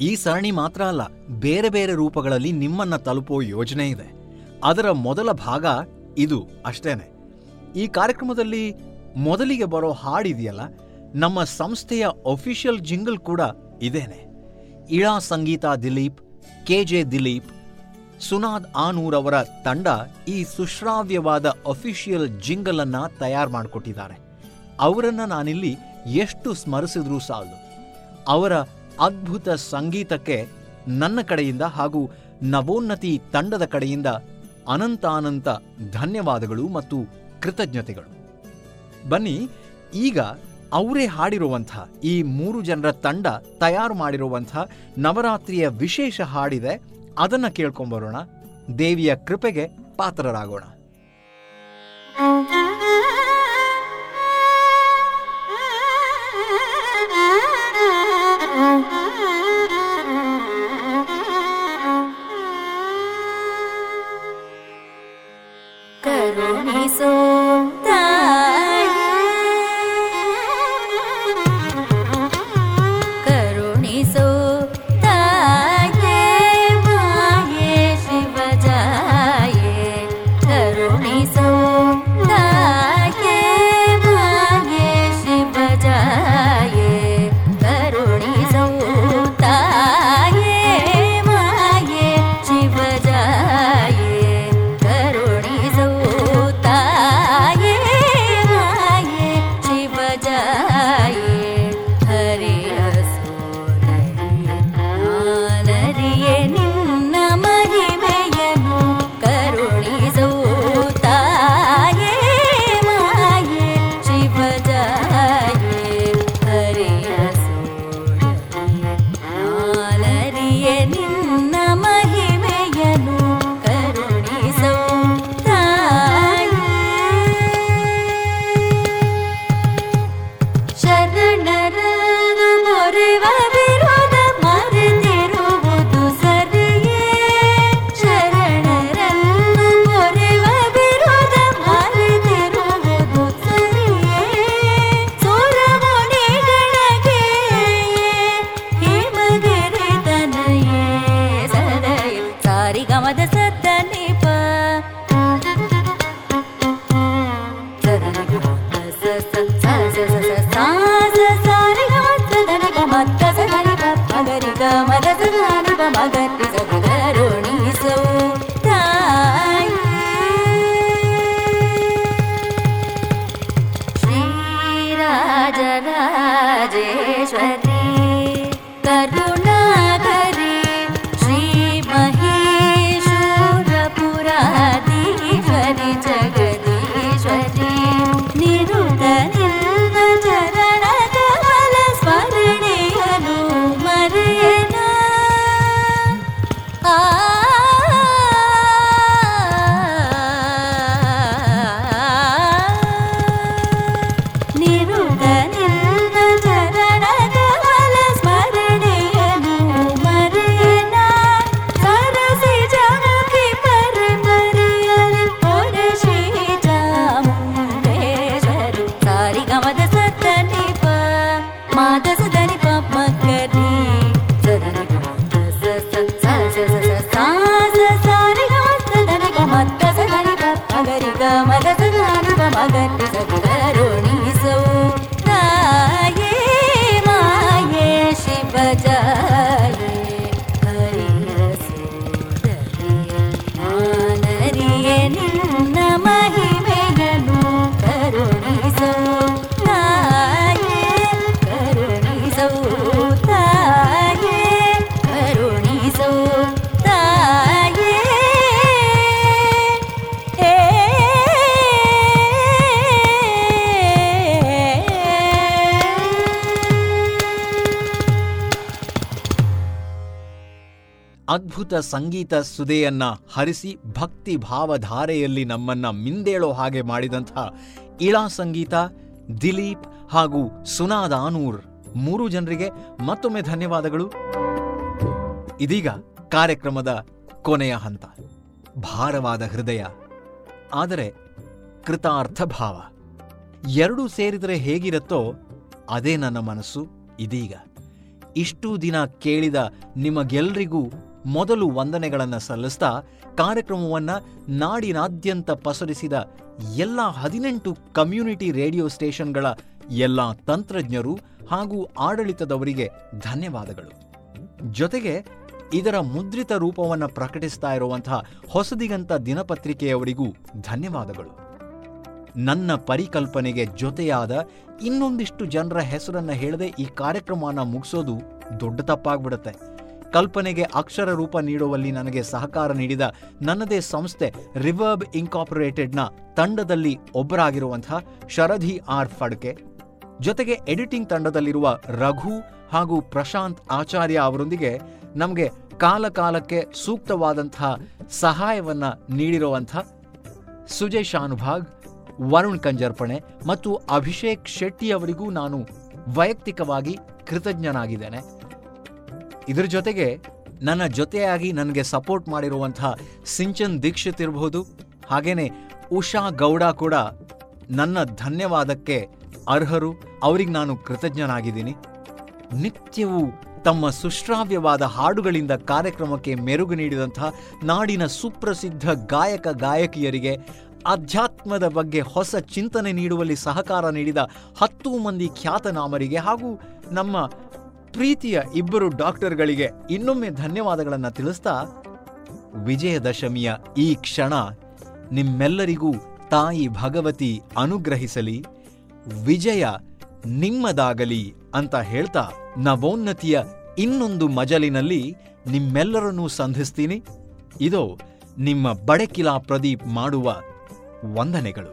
Speaker 15: ಈ ಸರಣಿ ಮಾತ್ರ ಅಲ್ಲ, ಬೇರೆ ಬೇರೆ ರೂಪಗಳಲ್ಲಿ ನಿಮ್ಮನ್ನ ತಲುಪೋ ಯೋಜನೆ ಇದೆ. ಅದರ ಮೊದಲ ಭಾಗ ಇದು ಅಷ್ಟೇನೆ. ಈ ಕಾರ್ಯಕ್ರಮದಲ್ಲಿ ಮೊದಲಿಗೆ ಬರೋ ಹಾಡಿದೆಯಲ್ಲ, ನಮ್ಮ ಸಂಸ್ಥೆಯ ಅಫಿಷಿಯಲ್ ಜಿಂಗಲ್ ಕೂಡ ಇದೇನೆ. ಇಳಾ ಸಂಗೀತ ದಿಲೀಪ್ ಕೆ ಜೆ ದಿಲೀಪ್, ಸುನಾದ್ ಆನೂರ್ ಅವರ ತಂಡ ಈ ಸುಶ್ರಾವ್ಯವಾದ ಅಫಿಷಿಯಲ್ ಜಿಂಗಲ್ ಅನ್ನ ತಯಾರು ಮಾಡಿಕೊಟ್ಟಿದ್ದಾರೆ. ಅವರನ್ನು ನಾನಿಲ್ಲಿ ಎಷ್ಟು ಸ್ಮರಿಸಿದ್ರೂ ಸಾಲದು ಅವರ ಅದ್ಭುತ ಸಂಗೀತಕ್ಕೆ ನನ್ನ ಕಡೆಯಿಂದ ಹಾಗೂ ನವೋನ್ನತಿ ತಂಡದ ಕಡೆಯಿಂದ ಅನಂತಾನಂತ ಧನ್ಯವಾದಗಳು ಮತ್ತು ಕೃತಜ್ಞತೆಗಳು. ಬನ್ನಿ, ಈಗ ಅವರೇ ಹಾಡಿರುವಂಥ ಈ ಮೂರು ಜನರ ತಂಡ ತಯಾರು ಮಾಡಿರುವಂಥ ನವರಾತ್ರಿಯ ವಿಶೇಷ ಹಾಡಿದೆ. ಅದನ್ನ ಕೇಳ್ಕೊಂಬರೋಣ ದೇವಿಯ ಕೃಪೆಗೆ ಪಾತ್ರರಾಗೋಣ. ಸಂಗೀತ ಸುದೆಯನ್ನ ಹರಿಸಿ ಭಕ್ತಿ ಭಾವಧಾರೆಯಲ್ಲಿ ನಮ್ಮನ್ನ ಮಿಂದೇಳೋ ಹಾಗೆ ಮಾಡಿದಂಥ ಇಳಾ ಸಂಗೀತ, ದಿಲೀಪ್ ಹಾಗೂ ಸುನಾದಾನೂರ್ ಮೂರು ಜನರಿಗೆ ಮತ್ತೊಮ್ಮೆ ಧನ್ಯವಾದಗಳು. ಇದೀಗ ಕಾರ್ಯಕ್ರಮದ ಕೊನೆಯ ಹಂತ, ಭಾರವಾದ ಹೃದಯ, ಆದರೆ ಕೃತಾರ್ಥ ಭಾವ. ಎರಡೂ ಸೇರಿದರೆ ಹೇಗಿರುತ್ತೋ ಅದೇ ನನ್ನ ಮನಸ್ಸು ಇದೀಗ. ಇಷ್ಟು ದಿನ ಕೇಳಿದ ನಿಮಗೆಲ್ರಿಗೂ ಮೊದಲು ವಂದನೆಗಳನ್ನು ಸಲ್ಲಿಸ್ತಾ ಕಾರ್ಯಕ್ರಮವನ್ನು ನಾಡಿನಾದ್ಯಂತ ಪಸರಿಸಿದ ಎಲ್ಲ ಹದಿನೆಂಟು ಕಮ್ಯುನಿಟಿ ರೇಡಿಯೋ ಸ್ಟೇಷನ್ಗಳ ಎಲ್ಲ ತಂತ್ರಜ್ಞರು ಹಾಗೂ ಆಡಳಿತದವರಿಗೆ ಧನ್ಯವಾದಗಳು. ಜೊತೆಗೆ ಇದರ ಮುದ್ರಿತ ರೂಪವನ್ನು ಪ್ರಕಟಿಸ್ತಾ ಇರುವಂತಹ ಹೊಸದಿಗಂತ ದಿನಪತ್ರಿಕೆಯವರಿಗೂ ಧನ್ಯವಾದಗಳು. ನನ್ನ ಪರಿಕಲ್ಪನೆಗೆ ಜೊತೆಯಾದ ಇನ್ನೊಂದಿಷ್ಟು ಜನರ ಹೆಸರನ್ನು ಹೇಳದೆ ಈ ಕಾರ್ಯಕ್ರಮನ ಮುಗಿಸೋದು ದೊಡ್ಡ ತಪ್ಪಾಗ್ಬಿಡುತ್ತೆ. ಕಲ್ಪನೆಗೆ ಅಕ್ಷರ ರೂಪ ನೀಡುವಲ್ಲಿ ನನಗೆ ಸಹಕಾರ ನೀಡಿದ ನನ್ನದೇ ಸಂಸ್ಥೆ ರಿವರ್ಬ್ ಇನ್ಕಾಪರೇಟೆಡ್ನ ತಂಡದಲ್ಲಿ ಒಬ್ಬರಾಗಿರುವಂತಹ ಶರಧಿ ಆರ್ ಫಡ್ಕೆ, ಜೊತೆಗೆ ಎಡಿಟಿಂಗ್ ತಂಡದಲ್ಲಿರುವ ರಘು ಹಾಗೂ ಪ್ರಶಾಂತ್ ಆಚಾರ್ಯ ಅವರೊಂದಿಗೆ ನಮಗೆ ಕಾಲಕಾಲಕ್ಕೆ ಸೂಕ್ತವಾದಂತಹ ಸಹಾಯವನ್ನು ನೀಡಿರುವಂಥ ಸುಜಯ್ ಶಾನುಭಾಗ್ ವರುಣ್ ಕಂಜರ್ಪಣೆ ಮತ್ತು ಅಭಿಷೇಕ್ ಶೆಟ್ಟಿ ಅವರಿಗೂ ನಾನು ವೈಯಕ್ತಿಕವಾಗಿ ಕೃತಜ್ಞನಾಗಿದ್ದೇನೆ. ಇದರ ಜೊತೆಗೆ ನನ್ನ ಜೊತೆಯಾಗಿ ನನಗೆ ಸಪೋರ್ಟ್ ಮಾಡಿರುವಂತಹ ಸಿಂಚನ್ ದೀಕ್ಷಿತ್ ಇರಬಹುದು ಹಾಗೇನೆ ಉಷಾ ಗೌಡ ಕೂಡ ನನ್ನ ಧನ್ಯವಾದಕ್ಕೆ ಅರ್ಹರು. ಅವರಿಗೆ ನಾನು ಕೃತಜ್ಞನಾಗಿದ್ದೀನಿ. ನಿತ್ಯವೂ ತಮ್ಮ ಸುಶ್ರಾವ್ಯವಾದ ಹಾಡುಗಳಿಂದ ಕಾರ್ಯಕ್ರಮಕ್ಕೆ ಮೆರುಗು ನೀಡಿದಂಥ ನಾಡಿನ ಸುಪ್ರಸಿದ್ಧ ಗಾಯಕ ಗಾಯಕಿಯರಿಗೆ ಅಧ್ಯಾತ್ಮದ ಬಗ್ಗೆ ಹೊಸ ಚಿಂತನೆ ನೀಡುವಲ್ಲಿ ಸಹಕಾರ ನೀಡಿದ ಹತ್ತು ಮಂದಿ ಖ್ಯಾತನಾಮರಿಗೆ ಹಾಗೂ ನಮ್ಮ ಪ್ರೀತಿಯ ಇಬ್ಬರು ಡಾಕ್ಟರ್ಗಳಿಗೆ ಇನ್ನೊಮ್ಮೆ ಧನ್ಯವಾದಗಳನ್ನು ತಿಳಿಸ್ತಾ ವಿಜಯದಶಮಿಯ ಈ ಕ್ಷಣ ನಿಮ್ಮೆಲ್ಲರಿಗೂ ತಾಯಿ ಭಗವತಿ ಅನುಗ್ರಹಿಸಲಿ, ವಿಜಯ ನಿಮ್ಮದಾಗಲಿ ಅಂತ ಹೇಳ್ತಾ ನವೋನ್ನತಿಯ ಇನ್ನೊಂದು ಮಜಲಿನಲ್ಲಿ ನಿಮ್ಮೆಲ್ಲರನ್ನೂ ಸಂಧಿಸ್ತೀನಿ. ಇದು ನಿಮ್ಮ ಬಡಕಿಲಾ ಪ್ರದೀಪ್ ಮಾಡುವ ವಂದನೆಗಳು.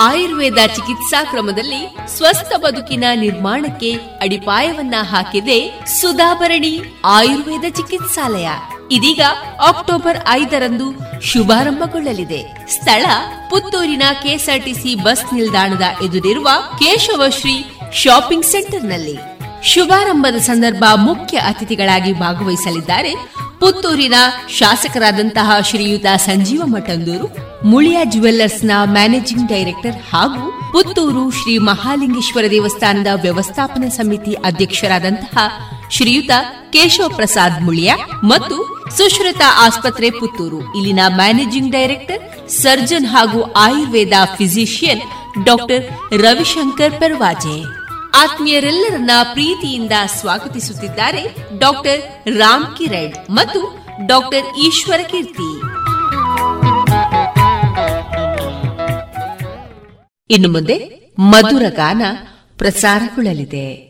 Speaker 2: ಆಯುರ್ವೇದ ಚಿಕಿತ್ಸಾ ಕ್ರಮದಲ್ಲಿ ಸ್ವಸ್ಥ ಬದುಕಿನ ನಿರ್ಮಾಣಕ್ಕೆ ಅಡಿಪಾಯವನ್ನ ಹಾಕಿದೆ ಸುಧಾಭರಣಿ ಆಯುರ್ವೇದ ಚಿಕಿತ್ಸಾಲಯ. ಇದೀಗ ಅಕ್ಟೋಬರ್ ಐದರಂದು ಶುಭಾರಂಭಗೊಳ್ಳಲಿದೆ. ಸ್ಥಳ ಪುತ್ತೂರಿನ ಕೆಎಸ್ಆರ್ಟಿಸಿ ಬಸ್ ನಿಲ್ದಾಣದ ಎದುರಿರುವ ಕೇಶವಶ್ರೀ ಶಾಪಿಂಗ್ ಸೆಂಟರ್ನಲ್ಲಿ. ಶುಭಾರಂಭದ ಸಂದರ್ಭ ಮುಖ್ಯ ಅತಿಥಿಗಳಾಗಿ ಭಾಗವಹಿಸಲಿದ್ದಾರೆ ಪುತ್ತೂರಿನ ಶಾಸಕರಾದಂತಹ ಶ್ರೀಯುತ ಸಂಜೀವ ಮಠಂದೂರು, ಮುಳಿಯ ಜುವೆಲ್ಲರ್ಸ್ನ ಮ್ಯಾನೇಜಿಂಗ್ ಡೈರೆಕ್ಟರ್ ಹಾಗೂ ಪುತ್ತೂರು ಶ್ರೀ ಮಹಾಲಿಂಗೇಶ್ವರ ದೇವಸ್ಥಾನದ ವ್ಯವಸ್ಥಾಪನಾ ಸಮಿತಿ ಅಧ್ಯಕ್ಷರಾದಂತಹ ಶ್ರೀಯುತ ಕೇಶವ ಪ್ರಸಾದ್ ಮುಳಿಯ ಮತ್ತು ಸುಶ್ರುತ ಆಸ್ಪತ್ರೆ ಪುತ್ತೂರು. ಇಲ್ಲಿನ ಮ್ಯಾನೇಜಿಂಗ್ ಡೈರೆಕ್ಟರ್, ಸರ್ಜನ್ ಹಾಗೂ ಆಯುರ್ವೇದ ಫಿಸಿಷಿಯನ್ ಡಾಕ್ಟರ್ ರವಿಶಂಕರ್ ಪರ್ವಾಜೆ. ಆತ್ಮೀಯರೆಲ್ಲರನ್ನ ಪ್ರೀತಿಯಿಂದ ಸ್ವಾಗತಿಸುತ್ತಿದ್ದಾರೆ ಡಾಕ್ಟರ್ ರಾಮ್ ಕಿರಣ್ ಮತ್ತು ಡಾಕ್ಟರ್ ಈಶ್ವರ ಕೀರ್ತಿ. ಇನ್ನು ಮುಂದೆ ಮಧುರ ಗಾನ ಪ್ರಸಾರಗೊಳ್ಳಲಿದೆ.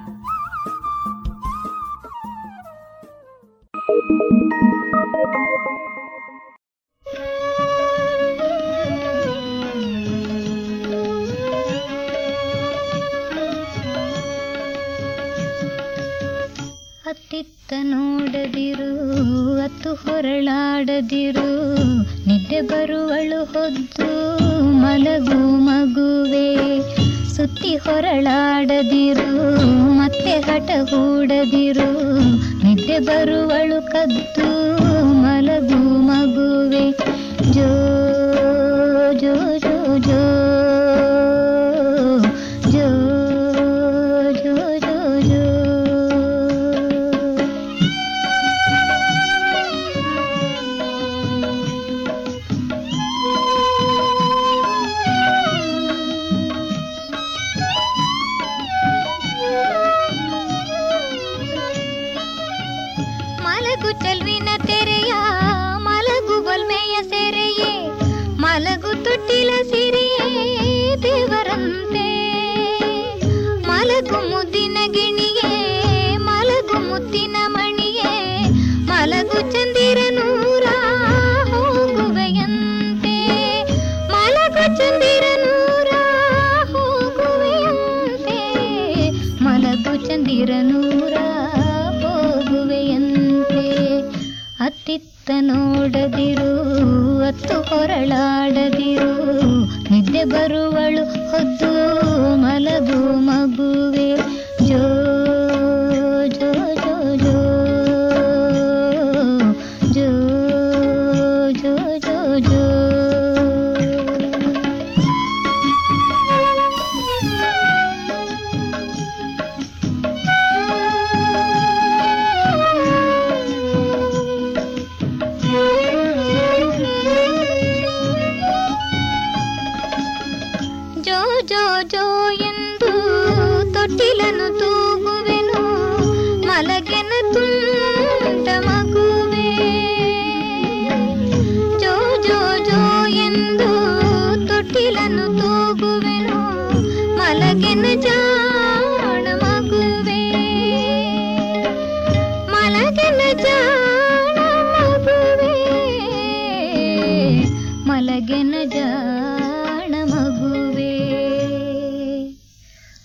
Speaker 19: ಮಲಗೆನ ಜಾಣ ಮಗುವೆ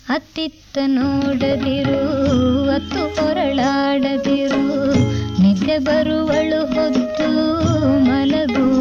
Speaker 19: ಅತ್ತಿತ್ತ ನೋಡದಿರು ಅತ್ತು ಹೊರಳಾಡದಿರು. ನಿದ್ದೆ ಬರುವಳು ಹೊತ್ತು ಮಲಗು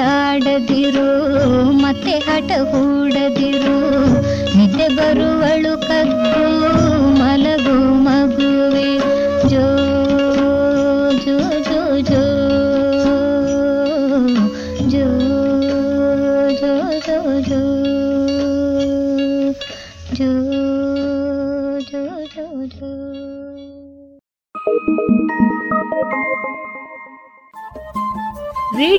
Speaker 20: ಅಳಾಡದಿರು ಮತ್ತೆ ಹಠ ಹೂಡದಿರು ನಿದ್ದೆ ಬರುವಳು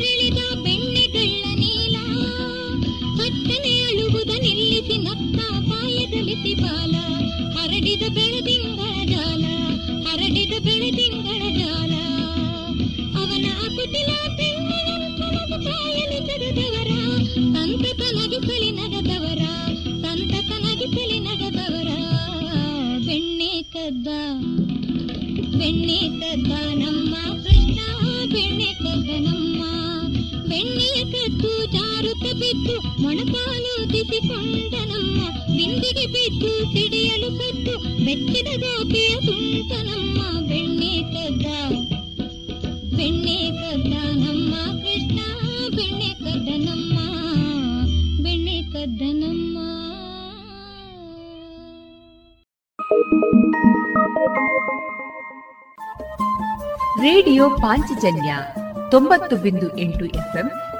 Speaker 20: really. ಮೊಣಕಾಲು ತಿಸಿಕೊಂಡನಮ್ಮ ಬಿಂದಿಗೆ ಬಿದ್ದು ಸಿಡಿಯಲು ಕದ್ದು ಬೆಚ್ಚಿದ ಗೋಪಿಯ ಬೆಣ್ಣೆ ಕದ್ದ ಬೆಣ್ಣೆ ಕದ್ದ ಕೃಷ್ಣ ಬೆಣ್ಣೆ ಕದ್ದನಮ್ಮ ಬೆಣ್ಣೆ ಕದ್ದನಮ್ಮ
Speaker 6: ರೇಡಿಯೋ ಪಾಂಚಜನ್ಯ ತೊಂಬತ್ತು ಬಿಂದು ಎಂಟು ಎಫ್ಎಂ